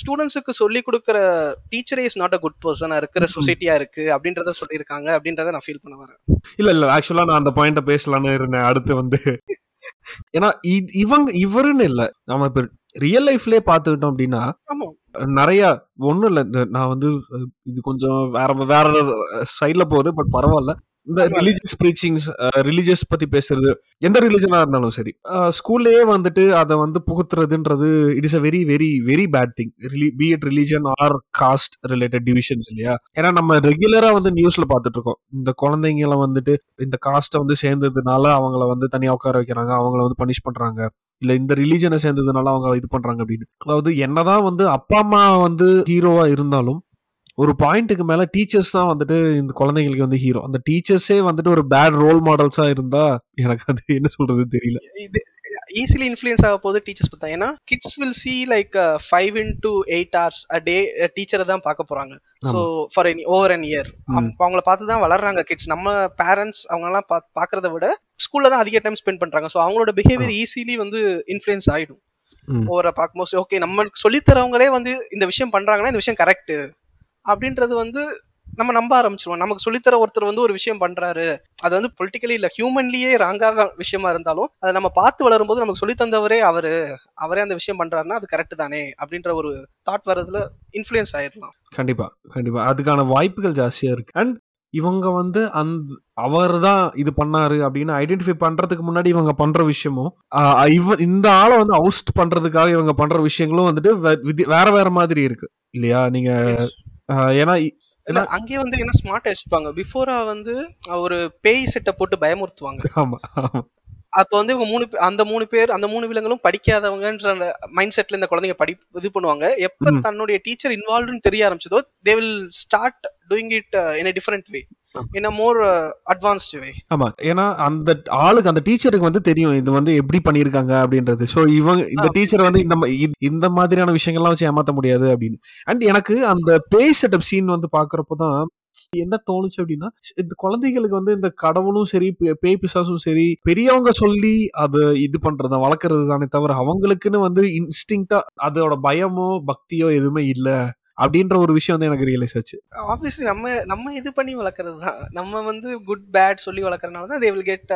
ஸ்டூடெண்ட்ஸுக்கு சொல்லி கொடுக்குற டீச்சரே இஸ் நாட் அ குட் பர்சனா இருக்கிற சொசைட்டியா இருக்கு அப்படின்றத சொல்லியிருக்காங்க அப்படின்றத நான் ஃபீல் பண்ண வரேன். இல்ல இல்ல ஆக்சுவலா நான் அந்த பாயிண்ட பேசலாம்னு இருந்தேன். அடுத்து வந்து <laughs> ஏன்னா இவங்க இவருன்னு இல்ல. நம்ம இப்ப ரியல் லைஃப்லயே பாத்துக்கிட்டோம் அப்படின்னா நிறைய ஒண்ணும் இல்ல. இந்த நான் வந்து இது கொஞ்சம் வேற வேற சைட்ல போகுது பட் பரவாயில்ல. இந்த ரிலீஜியஸ் ப்ரீச்சிங்ஸ் ரிலீஜியஸ் பத்தி பேசுறது எந்த ரிலிஜனா இருந்தாலும் சரி. ஸ்கூல்லயே வந்துட்டு அதை வந்து புகுத்துறதுன்றது it is a very very very bad thing be it religion or caste related divisions இல்லையா? ஏன்னா நம்ம ரெகுலரா வந்து நியூஸ்ல பாத்துட்டு இருக்கோம் இந்த குழந்தைங்களை வந்துட்டு இந்த காஸ்ட்டை வந்து சேர்ந்ததுனால அவங்கள வந்து தனியா உட்கார வைக்கிறாங்க அவங்கள வந்து பனிஷ் பண்றாங்க. இல்ல இந்த ரிலீஜனை சேர்ந்ததுனால அவங்க இது பண்றாங்க அப்படின்னு. அதாவது என்னதான் வந்து அப்பா அம்மா வந்து ஹீரோவா இருந்தாலும் ஒரு பாயிண்ட்டுக்கு மேல டீச்சர்ஸ் தான் வந்துட்டு இந்த குழந்தைங்களுக்கு வந்து ஹீரோ அந்த டீச்சர்ஸே வந்துட்டு ஒரு பேட் ரோல் மாடல்ஸா இருந்தா எனக்கு அது என்ன சொல்றது தெரியல. இது ஈஸிலி இன்ஃப்ளூயன்ஸ் ஆக போது டீச்சர்ஸ் பார்த்தா ஏன்னா kids will see like five into eight hours a day டீச்சரை தான் பார்க்க போறாங்க. So for any over an year. அவங்கள பார்த்து தான் வளர்றாங்க கிட்ஸ் நம்ம பேரண்ட்ஸ் அவங்கெல்லாம் பா பார்க்கறத விட ஸ்கூல்ல தான் அதிக டைம் ஸ்பெண்ட் பண்றாங்க. ஸோ அவங்களோட பிஹேவியர் ஈஸிலி வந்து இன்ஃப்ளூயன்ஸ் ஆயிடும். ஓவரா பார்க்கும்போது ஓகே நம்ம சொல்லித்தரவங்களே வந்து இந்த விஷயம் பண்றாங்கன்னா இந்த விஷயம் கரெக்ட் அப்படின்றது வந்து நம்ம நம்ப ஆரம்பிச்சிருவோம். நமக்கு சொல்லித்தர ஒருத்தர் வந்து ஒரு விஷயம் பண்றாரு. அது வந்து பொலிட்டிக்கலி இல்ல ஹியூமன்லயே ராங்காக விஷயமா இருந்தாலும் அதை நம்ம பார்த்து வளரும்போது நமக்கு சொல்லி தந்தவரே அவரு. அவரே அந்த விஷயம் பண்றாருன்னா அது கரெக்ட் தானே அப்படின்ற ஒரு தாட் வர்றதுல இன்ஃப்ளூயன்ஸ் ஆயிடலாம் கண்டிப்பா கண்டிப்பா. அதுக்கான வாய்ப்புகள் ஜாஸ்தியா இருக்கு. அண்ட் இவங்க வந்து அந்த அவர் தான் இது பண்ணாரு அப்படின்னு ஐடென்டிஃபை பண்றதுக்கு முன்னாடி இவங்க பண்ற விஷயமும் இவ இந்த ஆளை வந்து அவுஸ்ட் பண்றதுக்காக இவங்க பண்ற விஷயங்களும் வந்துட்டு வேற வேற மாதிரி இருக்கு. இல்லையா? நீங்க ஏன்னா இல்ல அங்கேயே வந்து என்ன ஸ்மார்ட் வச்சுப்பாங்க பிஃபோரா வந்து ஒரு பேய் செட்டை போட்டு பயமுறுத்துவாங்க. ஆமா அப்போ வந்து இவங்க மூணு அந்த மூணு பேர் அந்த மூணு விலங்களும் படிக்காதவங்கன்ற மைண்ட் செட்ல இந்த குழந்தைங்க படி இது பண்ணுவாங்க. எப்ப. தன்னுடைய டீச்சர் இன்வால்வ்னு தெரிய ஆரம்பிச்சதோ they will start doing it in a different way in more advanced way ஆமா. ஏன்னா அந்த ஆளுக்கு அந்த டீச்சருக்கு வந்து தெரியும் இது வந்து எப்படி பண்ணியிருக்காங்க அப்படின்றது. ஸோ இவங்க இந்த. டீச்சர் வந்து இந்த இந்த மாதிரியான விஷயங்கள்லாம் வச்சு ஏமாத்த முடியாது அப்படின்னு. அண்ட் எனக்கு அந்த பேய் செட்டப் சீன் வந்து பாக்குறப்போ தான் என்ன தோணுச்சு அப்படின்னா இந்த குழந்தைகளுக்கு வந்து இந்த கடவுளும் சரி பே- பேய் பிசாசும் சரி பெரியவங்க சொல்லி அது இது பண்றது வளர்க்கறது தானே தவிர அவங்களுக்குன்னு வந்து இன்ஸ்டிங்டா அதோட பயமோ பக்தியோ எதுவுமே இல்ல. அப்படின்ற ஒரு விஷயம் வந்து எனக்கு ரியலைஸ் ஆச்சு. ஆப்வியஸ்லி நம்ம நம்ம இது பண்ணி வளர்க்கறது தான் நம்ம வந்து குட் பேட் சொல்லி வளர்க்கறதுனால தான் தே வில் கெட்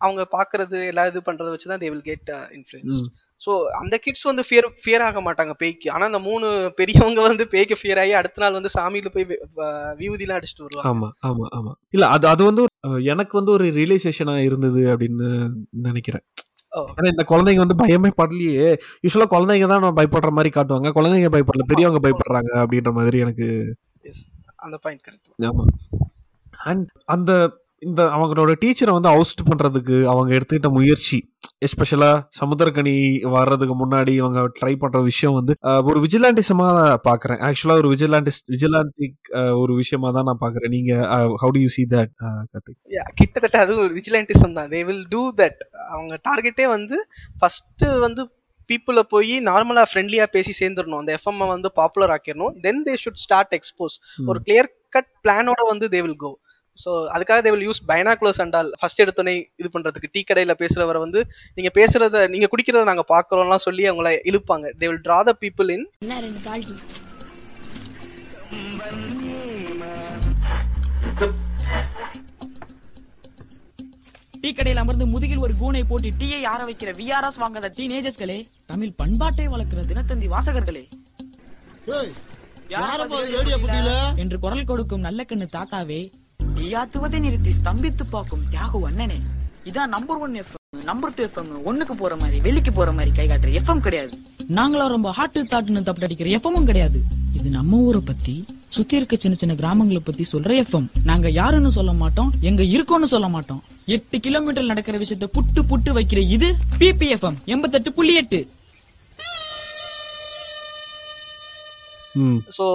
அவங்க பாக்குறது எல்லா இது பண்றதை வச்சு தான் they will get influence. So அந்த கிட்ஸ் வந்து ஃபியர் ஃபியர் ஆக மாட்டாங்க பேய்க்கு. ஆனா அந்த மூணு பெரியவங்க வந்து பேய்க்கு ஃபியர் ஆகி அடுத்த நாள் வந்து சாமியில போய் வி- வ- விபூதிலாம் அடிச்சுட்டு வருவாங்க. ஆமா ஆமா ஆமா. இல்ல அது அது வந்து எனக்கு வந்து ஒரு ரியலைசேஷனா இருந்தது அப்படின்னு நினைக்கிறேன். ஏன்னா இந்த குழந்தைங்க வந்து பயமே படலையே. யூஸ்வலா குழந்தைங்க தான் நம்ம பயப்படுற மாதிரி காட்டுவாங்க. குழந்தைங்க பயப்படல பெரியவங்க பயப்படுறாங்க அப்படின்ற மாதிரி எனக்கு எஸ் அந்த பாயிண்ட் கரெக்ட் ஆமா. அண்ட் அந்த இந்த அவங்களோட டீச்சரை வந்து அவுஸ்ட் பண்றதுக்கு அவங்க எடுத்துக்கிட்ட முயற்சி எஸ்பெஷலா சமுத்திரக்கனி வர்றதுக்கு முன்னாடி இவங்க ட்ரை பண்ற விஷயம் வந்து ஒரு விஜிலாண்டிசமா பாக்குறேன். ஆக்சுவலா ஒரு விஜிலாண்டிஸ் விஜிலாண்டிக் ஒரு விஷயமா தான் நான் பாக்குறேன். நீங்க how do you see that கிட்டத்தட்ட அது ஒரு விஜிலண்டிசம் தான். தே வில் டூ தட் அவங்க டார்கெட்டே வந்து ஃபர்ஸ்ட் வந்து பீப்புளை போய் நார்மலா ஃப்ரெண்ட்லியா பேசி சேர்ந்துடணும் அந்த எஃப்எம் வந்து popular ஆக்கிடணும் then they should start expose. ஒரு கிளியர் கட் பிளானோட வந்து தே வில் கோ ஸோ அதுக்காக they will use binoculars and all first எடுத்தோடனே இது பண்றதுக்கு டீ கடையில பேசுறவரை வந்து நீங்க பேசுறத நீங்க குடிக்கிறத நாங்க பாக்குறோம்லாம் சொல்லி அவங்கள இழுப்பாங்க. They will draw the people in என்ன ரெண்டு பால்டி டீ கடையில் அமர்ந்து முதுகில் ஒரு கூனை போட்டு டீயை ஆற வைக்கிற விஆர்எஸ் வாங்காத டீனேஜர்ஸ்களே தமிழ் பண்பாட்டை வளர்க்கிற தினத்தந்தி வாசகர்களே. என்று குரல் கொடுக்கும் நல்ல கண்ணு தாத்தாவே டீயாத்துவதை நிறுத்தி ஸ்தம்பித்து பார்க்கும் தியாகு அண்ணனே. இதான் number one FM number two FM ஒண்ணுக்கு போற மாதிரி வெளிக்கு போற மாதிரி கை காட்டுற எஃப்எம் கிடையாது. நாங்களும் ரொம்ப ஹாட்டு தாட்டுன்னு தப்பு அடிக்கிற எஃப்எம்மும் கிடையாது. இது நம்ம ஊரை பத்தி சுத்தி இருக்க சின்ன சின்ன கிராமங்களை பத்தி சொல்ற எஃப்எம் நாங்க யாருன்னு சொல்ல மாட்டோம் எங்க இருக்கோம்னு சொல்ல மாட்டோம். எட்டு கிலோமீட்டர் நடக்கிற விஷயத்த புட்டு புட்டு வைக்கிற இது பிபிஎஃப்எம் எண்பத்தெட்டு புள்ளி எட்டு. ஸோ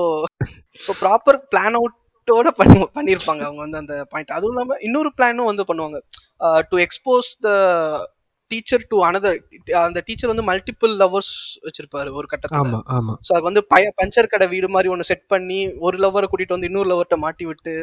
ஸோ ப்ராப்பர் பிளான் அவுட்டோட பண்ணி பண்ணியிருப்பாங்க அவங்க வந்து அந்த பாயிண்ட் அதுவும் இல்லாமல் இன்னொரு பிளானும் வந்து பண்ணுவாங்க. To expose the teacher to another அந்த டீச்சர் வந்து மல்டிபிள் லவர்ஸ் வச்சிருப்பாரு ஒரு கட்டத்தில். ஆமா ஆமா. ஸோ அது வந்து பய பஞ்சர் கடை வீடு மாதிரி ஒன்று செட் பண்ணி ஒரு லவரை கூட்டிட்டு வந்து இன்னொரு லவர்கிட்ட மாட்டி விட்டு.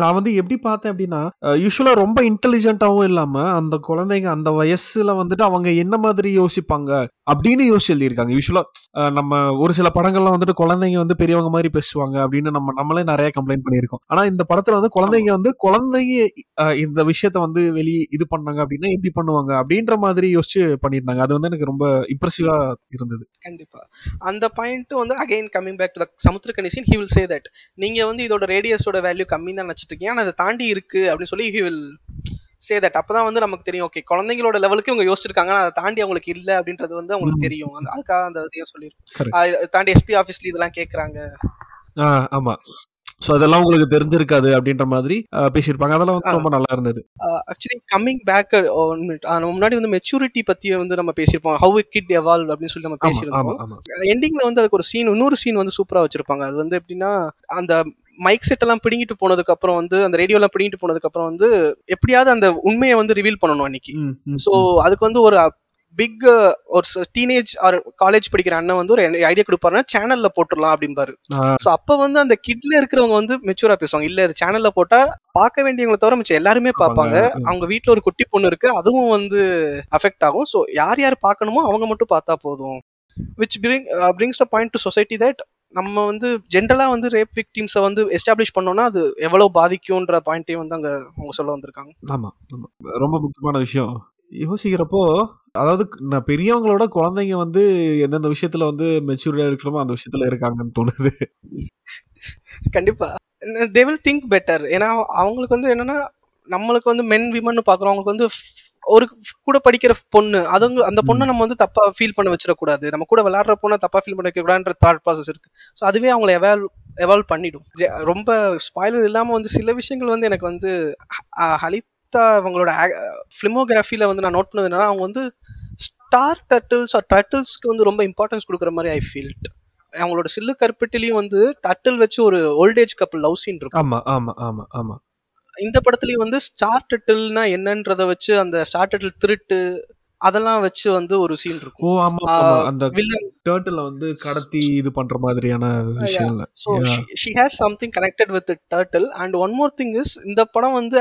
நான் வந்து எப்படி பார்த்தேன் அப்படின்னா யூஸ்வலா ரொம்ப இன்டெலிஜென்ட்டாவும் இல்லாம அந்த குழந்தைங்க அந்த வயசுல வந்துட்டு அவங்க என்ன மாதிரி யோசிப்பாங்க? அப்படின்னு யோசிச்சு எழுதியிருக்காங்க. யூஸ்வலாக நம்ம ஒரு சில படங்கள்லாம் வந்துட்டு குழந்தைங்க வந்து பெரியவங்க மாதிரி பேசுவாங்க அப்படின்னு நம்ம நம்மளே நிறைய கம்ப்ளைண்ட் பண்ணியிருக்கோம். ஆனால் இந்த படத்தில் வந்து குழந்தைங்க வந்து குழந்தைங்க இந்த விஷயத்த வந்து வெளியே இது பண்ணாங்க அப்படின்னா எப்படி பண்ணுவாங்க அப்படின்ற மாதிரி யோசிச்சு பண்ணியிருந்தாங்க. அது வந்து எனக்கு ரொம்ப இம்ப்ரெசிவாக இருந்தது. கண்டிப்பாக அந்த பாயிண்ட் வந்து again coming back to the Samudra scene he will say that நீங்கள் வந்து இதோட ரேடியஸோட வேல்யூ கம்மி தான் நினச்சிட்டு இருக்கீங்க. ஆனால் அதை தாண்டி இருக்கு அப்படின்னு சொல்லி ஹி வில் சே தட் அப்பதான் வந்து நமக்கு தெரியும். ஓகே குழந்தைங்களோட லெவலுக்கு இவங்க யோசிச்சிருக்காங்க அதை தாண்டி அவங்களுக்கு இல்ல அப்படின்றது வந்து அவங்களுக்கு. தெரியும். அந்த- அதுக்காக அந்த இதையும். சொல்லியிருக்கோம். தாண்டி எஸ்பி ஆஃபீஸ்ல இதெல்லாம் கேக்குறாங்க. ஆ ஆமா. ஸோ அதெல்லாம் உங்களுக்கு தெரிஞ்சிருக்காது அப்படின்ற மாதிரி பேசியிருப்பாங்க. அதெல்லாம் வந்து ரொம்ப நல்லா இருந்தது. ஆக்சுவலி கம்மிங் பேக் நம்ம முன்னாடி வந்து மெச்சூரிட்டி பத்தி வந்து நம்ம பேசியிருப்போம். ஹவு கிட் எவால்வ் அப்படின்னு சொல்லி நம்ம பேசியிருந்தோம். எண்டிங்ல வந்து அதுக்கு ஒரு சீன் இன்னொரு சீன் வந்து சூப்பரா வச்சிருப்பாங்க. அது வந்து எப்படின்னா அந்த மைக் செட் எல்லாம் பிடிங்கிட்டு போனதுக்கு அப்புறம் வந்து அந்த ரேடியோ எல்லாம் பிடிங்கிட்டு போனதுக்கு அப்புறம் வந்து எப்படியாவது அந்த உண்மையை வந்து ரிவீல் பண்ணணும் அன்னைக்கு. ஸோ அதுக்கு வந்து ஒரு பிக் ஒரு டீனேஜ் ஆர் காலேஜ் படிக்கிற அண்ணன் வந்து ஒரு ஐடியா கொடுப்பாருன்னா சேனல்ல போட்டுடலாம் அப்படிம்பாரு. ஸோ அப்ப வந்து அந்த கிட்ல இருக்கிறவங்க வந்து மெச்சூரா பேசுவாங்க. இல்ல இது சேனல்ல போட்டா பார்க்க வேண்டியவங்களை தவிர மிச்சம் எல்லாருமே பார்ப்பாங்க. அவங்க வீட்ல ஒரு குட்டி பொண்ணு இருக்கு அதுவும் வந்து அஃபெக்ட் ஆகும். ஸோ யார் யார் பார்க்கணுமோ அவங்க மட்டும் பார்த்தா போதும். Which bring brings the point to society that நம்ம வந்து ஜென்ரலா வந்து ரேப் விக்டிம்ஸை வந்து எஸ்டாப்ளிஷ் பண்ணோம்னா அது எவ்வளவு பாதிக்கும்ன்ற பாயிண்ட்டையும் வந்து அங்க அவங்க சொல்ல வந்திருக்காங்க. ஆமா ஆமா. ரொம்ப முக்கியமான விஷயம். யோசிக்கிறப்போ அதாவது நான் பெரியவங்களோட குழந்தைங்க வந்து எந்தெந்த விஷயத்துல வந்து மெச்சூர்டா இருக்கணுமோ அந்த விஷயத்துல இருக்காங்கன்னு தோணுது. கண்டிப்பா. தே வில் திங்க் பெட்டர் ஏன்னா அவங்களுக்கு வந்து என்னன்னா நம்மளுக்கு வந்து மென் விமன் பாக்குறோம் அவங்களுக்கு வந்து ஒரு கூட படிக்கிற பொண்ணு அதுங்க அந்த பொண்ணை நம்ம வந்து தப்பா ஃபீல் பண்ண வச்சிடக்கூடாது. நம்ம கூட விளையாடுற பொண்ணை தப்பா ஃபீல் பண்ண வைக்கக்கூடாதுன்ற தாட் ப்ராசஸ் இருக்கு. ஸோ அதுவே அவங்கள எவால்வ் எவால்வ் பண்ணிடும். ரொம்ப ஸ்பாயிலர் இல்லாம வந்து சில விஷயங்கள் வந்து எனக்கு வந்து ஹலிதா அவங்களோட ஃபிலிமோகிராஃபில வந்து நான் நோட் பண்ணது என்னன்னா அவங்க வந்து ஸ்டார் டட்டில்ஸ் ஆர் டட்டில்ஸ்க்கு வந்து ரொம்ப இம்பார்ட்டன்ஸ் கொடுக்குற மாதிரி ஐ ஃபீல்ட் அவங்களோட சில்லு கருப்பட்டிலையும் வந்து டட்டில் வச்சு ஒரு ஓல்டேஜ் கப்பல் லவ் சீன் இருக்கும். ஆமா ஆமா ஆமா ஆமா. இந்த படத்துலயும் வந்து ஸ்டார் டட்டில்னா என்னன்றத வச்சு அந்த ஸ்டார் டட்டில் திருட்டு அதெல்லாம் வச்சு வந்து ஒரு சீன் ஓ இருக்கும் ஆமா ஆமா. அந்த வில்லன் டேர்ட்டில் வந்து கடத்தி இது பண்ற மாதிரியான விஷயம்ல. So she has something connected with turtle and one more thing is இந்த படம் வந்து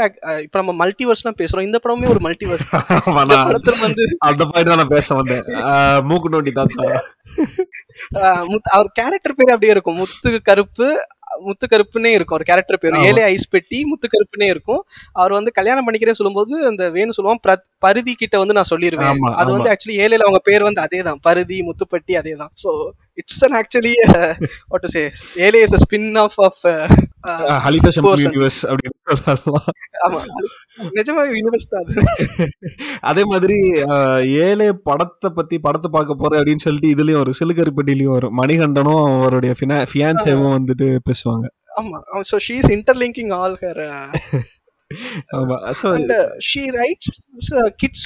இப்ப நம்ம மல்டிவர்ஸ்லாம் பேசுறோம். இந்த படமே ஒரு மல்டிவர்ஸ் தான். <laughs> வந்து அந்த பாயிண்ட் தான் நான் பேச வந்தேன். மூக்கு நோண்டி தாத்தா. <laughs> அவர் கேரக்டர் பேர் அப்படியே இருக்கும். முத்து கருப்பு முத்து கருப்புனே இருக்கும் ஒரு கேரக்டர் பேர். ஏழை ஐஸ் பெட்டி முத்து கருப்புனே இருக்கும் அவர் வந்து கல்யாணம் பண்ணிக்கிறேன் சொல்லும்போது அந்த வேணு சொல்லுவான் பிரத்- கிட்ட வந்து நான் சொல்லிருவேன் ஆமா, அது வந்து. ஆக்சுவலி ஏழையில அவங்க பேர் வந்து அதே தான் பருதி முத்துப்பட்டி அதே தான் so it's an actually what to say Aelay is spin off off Halitha. Universe அப்படின்னு சொல்லலாம் நிஜமா யூனிவர்ஸ் தான் அது. <laughs> மாதிரி ஏழை படத்தை பத்தி படத்தை பார்க்க போறேன் அப்படின்னு சொல்லிட்டு இதுலயும் வரும் சிலுகருப்பட்டிலையும் வரும் மணிகண்டனும் அவருடைய ஃபியான்சேவும் வந்துட்டு பேசுவாங்க. ஆமா. So she is interlinking all her she writes kids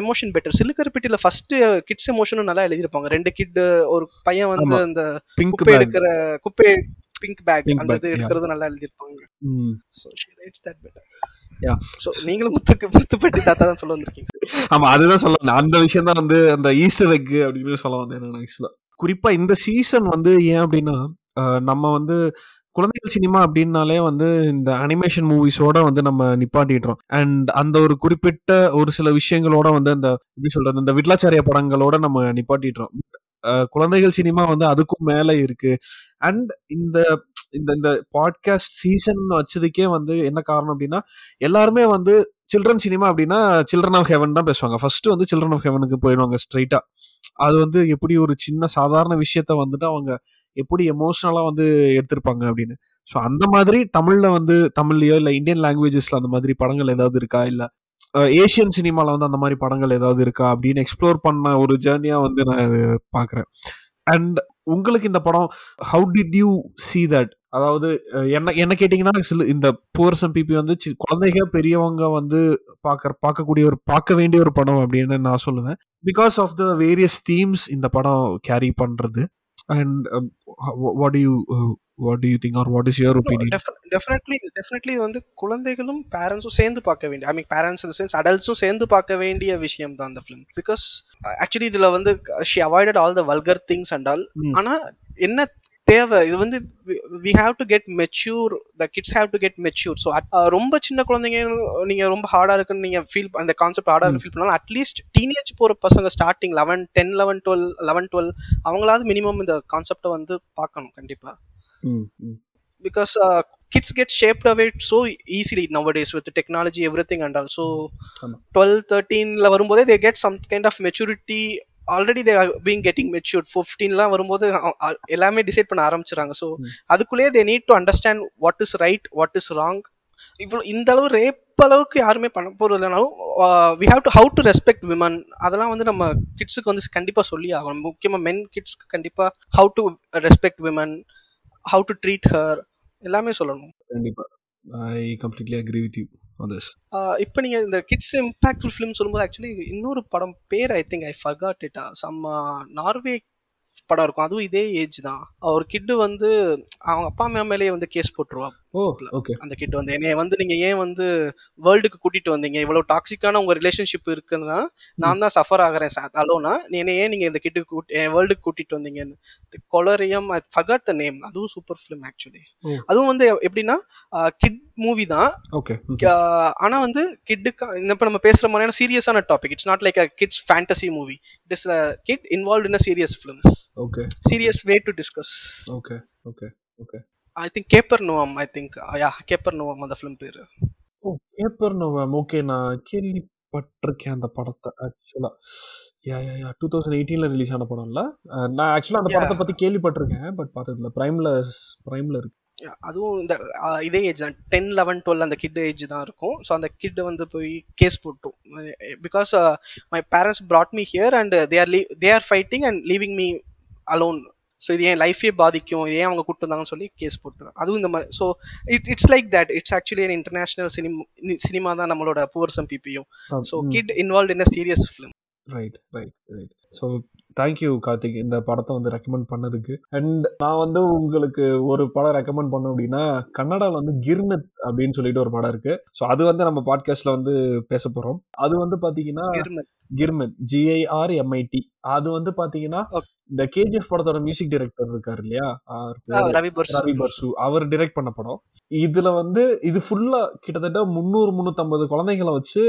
emotion better சிலுக்கருப்பட்டியில first kids எமோஷனும் நல்லா எழுதியிருப்பாங்க. ரெண்டு கிட் ஒரு பையன் வந்து. அந்த குப்பை எடுக்கிற குப்பை பிங்க் பேக் Pink அந்த இது. எடுக்கிறது நல்லா she writes that better. So நீங்களும் முத்துக்கு முத்துப்பட்டி தாத்தா தான் சொல்ல வந்திருக்கீங்க. ஆமா அதுதான் சொல்ல. அந்த விஷயம் தான் வந்து அந்த ஈஸ்டர் எக் அப்படின்னு சொல்ல வந்தேன் நான் ஆக்சுவலா குறிப்பா இந்த சீசன் வந்து ஏன் அப்படின்னா நம்ம வந்து குழந்தைகள் சினிமா அப்படின்னாலே வந்து இந்த அனிமேஷன் மூவிஸோட வந்து நம்ம நிப்பாட்டிடுறோம். அண்ட் அந்த ஒரு குறிப்பிட்ட ஒரு சில விஷயங்களோட வந்து அந்த எப்படி சொல்றது இந்த விட்லாச்சாரிய படங்களோட நம்ம நிப்பாட்டிடுறோம். குழந்தைகள் சினிமா வந்து அதுக்கும் மேல இருக்கு. அண்ட் இந்த இந்த இந்த பாட்காஸ்ட் சீசன் வச்சதுக்கே வந்து என்ன காரணம் அப்படின்னா எல்லாருமே வந்து சில்ட்ரன் சினிமா அப்படின்னா சில்ட்ரன் ஆஃப் ஹெவன் தான் பேசுவாங்க. ஃபர்ஸ்ட் வந்து சில்ட்ரன் ஆஃப் ஹெவனுக்கு போயிடுவாங்க ஸ்ட்ரைட்டா அது வந்து எப்படி ஒரு சின்ன சாதாரண விஷயத்த வந்துட்டு அவங்க எப்படி எமோஷனலா வந்து எடுத்திருப்பாங்க அப்படின்னு. ஸோ அந்த மாதிரி தமிழ்ல வந்து தமிழ்லயோ இல்ல இந்தியன் லாங்குவேஜஸ்ல அந்த மாதிரி படங்கள் ஏதாவது இருக்கா? இல்ல ஏஷியன் சினிமாவில் வந்து அந்த மாதிரி படங்கள் ஏதாவது இருக்கா அப்படின்னு எக்ஸ்ப்ளோர் பண்ண ஒரு ஜேர்னியாக வந்து நான் பார்க்குறேன். அண்ட் உங்களுக்கு இந்த படம் how did you see that அதாவது என்ன என்ன கேட்டிங்கன்னா சில இந்த புவர்ஸ் பிபி வந்து சி- குழந்தைங்க பெரியவங்க வந்து பார்க்க பார்க்கக்கூடிய ஒரு பார்க்க வேண்டிய ஒரு படம் அப்படின்னு நான் சொல்லுவேன். Because of the various themes இந்த படம் கேரி பண்ணுறது and what you what you think are what is your opinion definitely definitely வந்து குழந்தைகளும் பேரண்ட்ஸும் சேர்ந்து பார்க்க வேண்டிய ஐ மீன் பேரண்ட்ஸ் இந்த சென்ஸ் அடல்ட்ஸும் சேர்ந்து பார்க்க வேண்டிய விஷயம் தான் அந்த ஃபிலிம் பிகாஸ் ஆக்சுவலி இதுல வந்து she avoided all the vulgar things and all. ஆனா என்ன தேவை? இது வந்து we have to get mature the kids have to get mature so ரொம்ப சின்ன குழந்தைங்க நீங்க ரொம்ப ஹார்டா இருக்குன்னு நீங்க ஃபீல் அந்த கான்செப்ட் ஹார்டா ஃபீல் பண்ணாலும் அட்லீஸ்ட் டீனேஜ் போற பசங்க starting eleven ten eleven twelve eleven twelve அவங்களாவது minimum இந்த கான்செப்டை வந்து பார்க்கணும் கண்டிப்பா. Because uh, kids get shaped away so easily nowadays with the technology everything and also ஆமா. 12 13 ல வரும்போதே they get some kind of maturity. Already they being getting mature ஃபிஃப்டீன்லாம் வரும்போது எல்லாமே டிசைட் பண்ண ஆரம்பிச்சிடறாங்க. ஸோ அதுக்குள்ளேயே they need to understand what is right what is wrong இவ்வளோ இந்த அளவு ரேப் அளவுக்கு யாருமே பண்ண போகிறது இல்லைனாலும் we have to how to respect women அதெல்லாம் வந்து நம்ம கிட்ஸுக்கு வந்து கண்டிப்பாக சொல்லி ஆகணும். முக்கியமாக மென் கிட்ஸ்க்கு கண்டிப்பாக how to respect women how to treat her எல்லாமே சொல்லணும். கண்டிப்பா. I completely agree with you this இப்போ நீங்கள் இந்த கிட்ஸ் இம்பாக்ட்ஃபுல் ஃபிலிம் சொல்லும்போது ஆக்சுவலி இன்னொரு படம் பேர் I think I forgot it some Norway படம் இருக்கும். அதுவும் இதே ஏஜ் தான். ஒரு கிட்டு வந்து அவங்க அப்பா அம்மா மேலேயே வந்து கேஸ் போட்டுருவா. ஓ ஓகே அந்த கிட் வந்து என்னைய வந்து நீங்க ஏன் வந்து வேர்ல்டுக்கு கூட்டிட்டு வந்தீங்க? இவ்வளவு டாக்ஸிக்கான உங்க ரிலேஷன்ஷிப் இருக்குன்னா நான் தான் சஃபர் ஆகிறேன் அலோனா என்ன ஏன் நீங்க இந்த கிட்டுக்கு கூட்டி என் வேர்ல்டுக்கு கூட்டிட்டு வந்தீங்கன்னு? கொலரியம் ஐ ஃபர்காட் த நேம் அதுவும் சூப்பர் ஃபிலிம் ஆக்சுவலி. அதுவும் வந்து எப்படின்னா கிட் மூவி தான். ஓகே ஆனா வந்து கிட்டுக்கு இந்த இப்போ நம்ம பேசுற மாதிரியான சீரியஸான topic it's not like a kids fantasy movie it is kid involve in a serious film okay serious way to discuss okay okay okay I think Capernaum I think yeah Capernaum அந்த ஃபிலிம் பேரு. ஓ பேப்பர் நோவம் ஓகே நான் கேள்விப்பட்டிருக்கேன் அந்த படத்தை ஆக்சுவலா yeah yeah yeah two thousand எயிட்டீன்ல release ஆன படம்ல. அஹ், நான் ஆக்சுவலா அந்த. படத்தை பத்தி கேள்விப்பட்டிருக்கேன் பட் பார்த்ததுல பிரைம்ல பிரைம்ல இருக்கு. அதுவும் இந்த ஆஹ் இதே ஏஜ் தான். டென் லெவன் டுவெல் அந்த கிட் ஏஜ் தான் இருக்கும். ஸோ அந்த கிட் வந்து போய் கேஸ் போட்டோம். Because my parents brought me here and they are they are fighting and leaving me alone so இது என் லைஃபே பாதிக்கும். இது ஏன் அவங்க கூப்பிட்டு வந்தாங்கன்னு சொல்லி கேஸ் போட்டு அதுவும் இந்த மாதிரி. So it it's like that it's actually international cinema cinema தான் நம்மளோட புவர்சம் பிபியும் so kid involve in a serious film right right right so thank you Karthik இந்த படத்தை வந்து ரெக்கமெண்ட் பண்ணதுக்கு. அண்ட் நான் வந்து உங்களுக்கு ஒரு படம் ரெக்கமெண்ட் பண்ணோம் அப்படின்னா கன்னடாவில் வந்து கிர்னத் அப்படின்னு சொல்லிட்டு ஒரு படம் இருக்கு. ஸோ அது வந்து நம்ம பாட்காஸ்ட்ல வந்து பேச போறோம். அது வந்து பாத்தீங்கன்னா கிர்மத் ஜிஐஆர் எம்ஐடி அது வந்து பாத்தீங்கன்னா. இந்த கேஜிஎஃப் படத்தோட மியூசிக் டைரக்டர் இருக்காரு இல்லையா? ரவி பர்சு. அவர் டைரக்ட் பண்ண படம். இதுல வந்து இது ஃபுல்லா கிட்டத்தட்ட முந்நூறு முந்நூற்றம்பது குழந்தைகளை வச்சு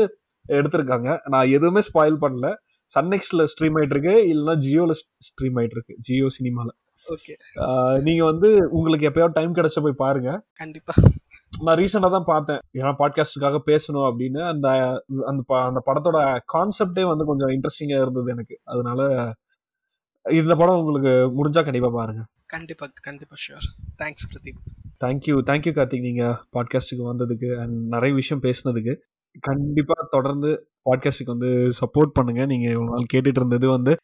எடுத்திருக்காங்க. நான் எதுவுமே ஸ்பாயில் பண்ணல. சன்னெக்ஸ்ல ஸ்ட்ரீம் ஆயிட்டு இருக்கு இல்லைன்னா ஜியோல ஸ்ட்ரீம் ஆயிட்டு இருக்கு ஜியோ சினிமால ஓகே நீங்க வந்து உங்களுக்கு எப்பயாவது டைம் கிடைச்ச போய் பாருங்க. கண்டிப்பா. நான் ரீசெண்டாக தான் பார்த்தேன். ஏன்னா பாட்காஸ்டுக்காக பேசணும் அப்படின்னு அந்த அந்த அந்த படத்தோட கான்செப்டே வந்து கொஞ்சம் இன்ட்ரெஸ்டிங்காக இருந்தது எனக்கு. அதனால இந்த படம் உங்களுக்கு முடிஞ்சா கண்டிப்பாக பாருங்க. கண்டிப்பா கண்டிப்பா sure thanks Pradeep thank you thank you Karthik. நீங்க பாட்காஸ்ட்டுக்கு வந்ததுக்கு அண்ட் நிறைய விஷயம் பேசுனதுக்கு. கண்டிப்பா தொடர்ந்து பாட்காஸ்ட்டுக்கு வந்து சப்போர்ட் பண்ணுங்க. நீங்க இவ்வளவு நாள் கேட்டுட்டு இருந்தது வந்து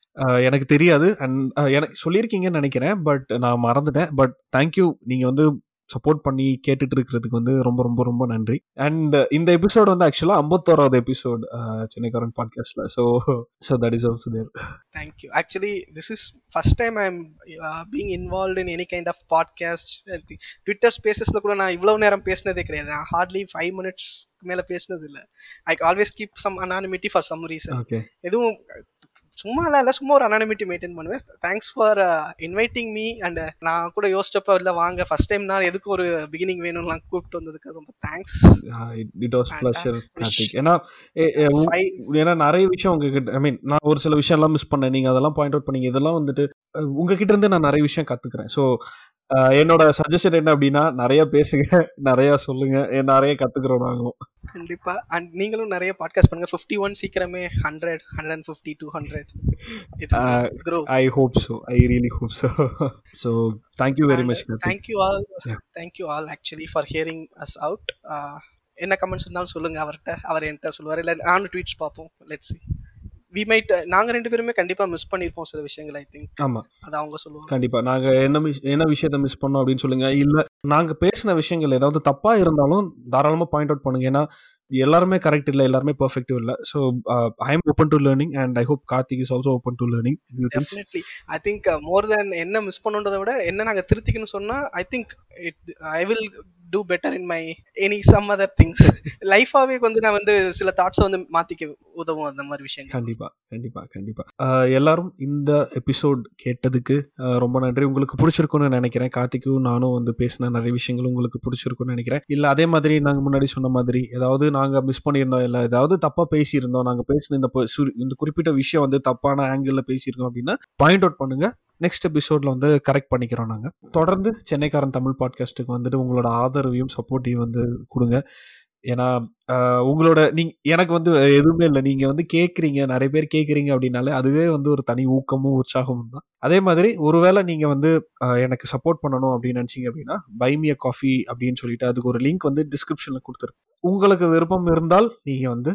எனக்கு தெரியாது. அண்ட் எனக்கு சொல்லியிருக்கீங்கன்னு நினைக்கிறேன். பட் நான் மறந்துட்டேன். பட் தேங்க்யூ நீங்க வந்து சப்போர்ட் பண்ணி கேட்டுட்டு இருக்கிறதுக்கு வந்து ரொம்ப ரொம்ப ரொம்ப நன்றி. அண்ட் இந்த எபிசோட் வந்து ஆக்சுவலா ஐம்பத்தோராவது எபிசோட் சென்னைக்காரன் பாட்காஸ்ட்ல so so that is also there Thank you. Actually, this is first time I'm uh, being involved in any kind of podcast. I think Twitter Spacesல கூட நான் இவ்வளவு நேரம் பேசினதே கிடையாது. நான் ஹார்ட்லி ஃபைவ் மினிட்ஸ் மேல பேசினது இல்ல I always keep some anonymity for some reason okay எதுவும் சும்மா இல்லை சும்மா ஒரு அனானிமிட்டி மெயின்டைன் பண்ணுவேன். Thanks for inviting me and நான் கூட யோசிச்சப்ப இல்லை வாங்க ஃபர்ஸ்ட் டைம் நான் எதுக்கு ஒரு பிகினிங் வேணும்லாம் கூப்பிட்டு வந்ததுக்கு ரொம்ப thanks it was pleasure Karthik ஏன்னா ஏன்னா நிறைய விஷயம் உங்ககிட்ட ஐ மீன் நான் ஒரு சில விஷயம் எல்லாம் மிஸ் பண்ணேன். நீங்க அதெல்லாம் பாயிண்ட் அவுட் பண்ணீங்க. இதெல்லாம் வந்துட்டு உங்ககிட்ட இருந்து நான் நிறைய விஷயம் கத்துக்கிறேன். ஸோ என்னோட சஜஷன் என்ன அப்படின்னா நிறைய பேசுங்க நிறைய சொல்லுங்க. நிறைய கத்துக்கிறோம் நாங்களும். கண்டிப்பா. அண்ட் நீங்களும் நிறைய பாட்காஸ்ட் பண்ணுங்க. ஃபிஃப்டி ஒன் சீக்கிரமே hundred hundred and fifty two hundred grow I hope so I really hope so so thank you very much thank you all. Thank you all actually for hearing us out என்ன கமெண்ட்ஸ் இருந்தாலும் சொல்லுங்க. அவர்கிட்ட அவர் என்கிட்ட சொல்லுவார். இல்லை நானும் ட்வீட்ஸ் பார்ப்போம். லெட்ஸ் சி வி மைட் நாங்க ரெண்டு பேருமே கண்டிப்பா மிஸ் பண்ணியிருப்போம் சில விஷயங்கள் ஐ திங்க் ஆமா. அது அவங்க சொல்லுவாங்க. கண்டிப்பா. நாங்க என்ன என்ன விஷயத்த மிஸ் பண்ணோம் அப்படின்னு சொல்லுங்க. இல்ல நாங்க பேசின விஷயங்கள் ஏதாவது தப்பா இருந்தாலும் தாராளமா பாயிண்ட் அவுட் பண்ணுங்க. ஏன்னா எல்லாருமே கரெக்ட் இல்ல எல்லாருமே பெர்ஃபெக்டிவ் இல்ல. So I am open to learning and I hope Karthik is also open to learning definitely I think more then என்ன மிஸ் பண்ணுன்றதை விட என்ன நாங்க திருத்திக்கணும்னு சொன்னா I think it I will do better in my any some other things லைஃபாவே வந்து நான் வந்து சில தாட்ஸை வந்து மாத்திக்க உதவும் அந்த மாதிரி விஷயங்கள். கண்டிப்பா கண்டிப்பா கண்டிப்பா. எல்லாரும் இந்த எபிசோட் கேட்டதுக்கு ரொம்ப நன்றி. உங்களுக்கு பிடிச்சிருக்கும்னு நினைக்கிறேன். கார்த்திக்கும் நானும் வந்து பேசின நிறைய விஷயங்கள் உங்களுக்கு பிடிச்சிருக்கும்னு நினைக்கிறேன். இல்ல அதே மாதிரி நாங்க முன்னாடி சொன்ன மாதிரி ஏதாவது நாங்க மிஸ் பண்ணியிருந்தோம் இல்ல ஏதாவது தப்பா பேசியிருந்தோம் நாங்க பேசின இந்த இந்த குறிப்பிட்ட விஷயம் வந்து தப்பான ஆங்கிள் பேசியிருக்கோம் அப்படின்னா பாயிண்ட் அவுட் பண்ணுங்க. நெக்ஸ்ட் எபிசோடில் வந்து கரெக்ட் பண்ணிக்கிறோம் நாங்கள் தொடர்ந்து சென்னைக்காரன் தமிழ் பாட்காஸ்ட்டுக்கு வந்துட்டு உங்களோட ஆதரவையும் சப்போர்ட்டையும் வந்து கொடுங்க. ஏன்னா உங்களோட நீங்க எனக்கு வந்து எதுவுமே இல்லை. நீங்க வந்து கேட்குறீங்க நிறைய பேர் கேட்குறீங்க அப்படின்னாலே அதுவே வந்து ஒரு தனி ஊக்கமும் உற்சாகமும் தான். அதே மாதிரி ஒருவேளை நீங்க வந்து எனக்கு சப்போர்ட் பண்ணணும் அப்படின்னு நினச்சிங்க அப்படின்னா பைமிய காஃபி அப்படின்னு சொல்லிட்டு அதுக்கு ஒரு லிங்க் வந்து டிஸ்கிரிப்ஷன்ல கொடுத்துருக்கு உங்களுக்கு விருப்பம் இருந்தால் நீங்க வந்து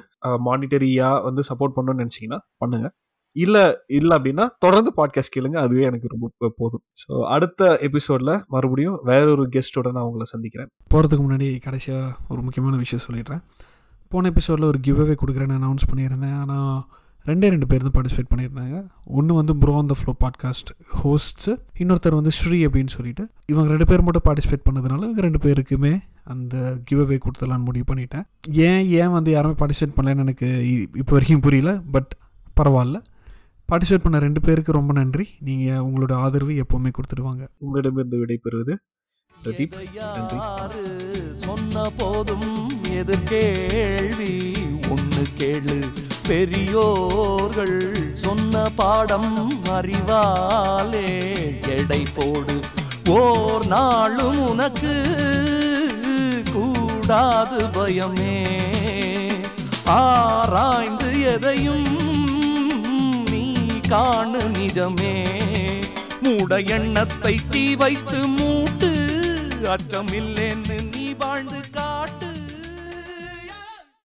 மானிட்டரியா வந்து சப்போர்ட் பண்ணணும்னு நினச்சிங்கன்னா பண்ணுங்க. இல்ல இல்ல அப்படின்னா தொடர்ந்து பாட்காஸ்ட் கேளுங்க. அதுவே எனக்கு ரொம்ப போதும். ஸோ அடுத்த எபிசோட்ல மறுபடியும் வேற ஒரு கெஸ்டோட நான் உங்களை சந்திக்கிறேன். போகிறதுக்கு முன்னாடி கடைசியாக ஒரு முக்கியமான விஷயம் சொல்லிடுறேன். போன எபிசோடில் ஒரு கிவ் அவே கொடுக்குறேன்னு அனௌன்ஸ் பண்ணியிருந்தேன். ஆனால் ரெண்டே ரெண்டு பேர் தான் பார்ட்டிசிபேட் பண்ணியிருந்தாங்க. ஒன்று வந்து bro on the flow podcast hosts இன்னொருத்தர் வந்து ஸ்ரீ அப்படின்னு சொல்லிட்டு இவங்க ரெண்டு பேர் மட்டும் பார்ட்டிசிபேட் பண்ணதுனால இவங்க ரெண்டு பேருக்குமே அந்த கிவ் அவே கொடுத்துடலான்னு முடிவு பண்ணிட்டேன். ஏன் ஏன் வந்து யாருமே பார்ட்டிசிபேட் பண்ணலன்னு எனக்கு இ- இப்போ வரைக்கும் புரியல பட் பரவாயில்ல. பார்ட்டிசிபேட் பண்ண ரெண்டு பேருக்கு ரொம்ப நன்றி. நீங்கள் உங்களோட ஆதரவு எப்போவுமே கொடுத்துடுவாங்க. உங்களிடமிருந்து விடைபெறுவது பிரதீப். சொன்ன போதும் எதிர்கேள்வி ஒண்ணு கேளு. பெரியோர்கள் சொன்ன பாடம் அறிவாலே எடை போடு. ஓர் நாளும் உனக்கு கூடாது பயமே. ஆராய்ந்து எதையும் காணு நிஜமே. மூட எண்ணத்தை தீ வைத்து மூட்டு. அச்சமில்லேன்னு நீ வாழ்ந்து காட்டு.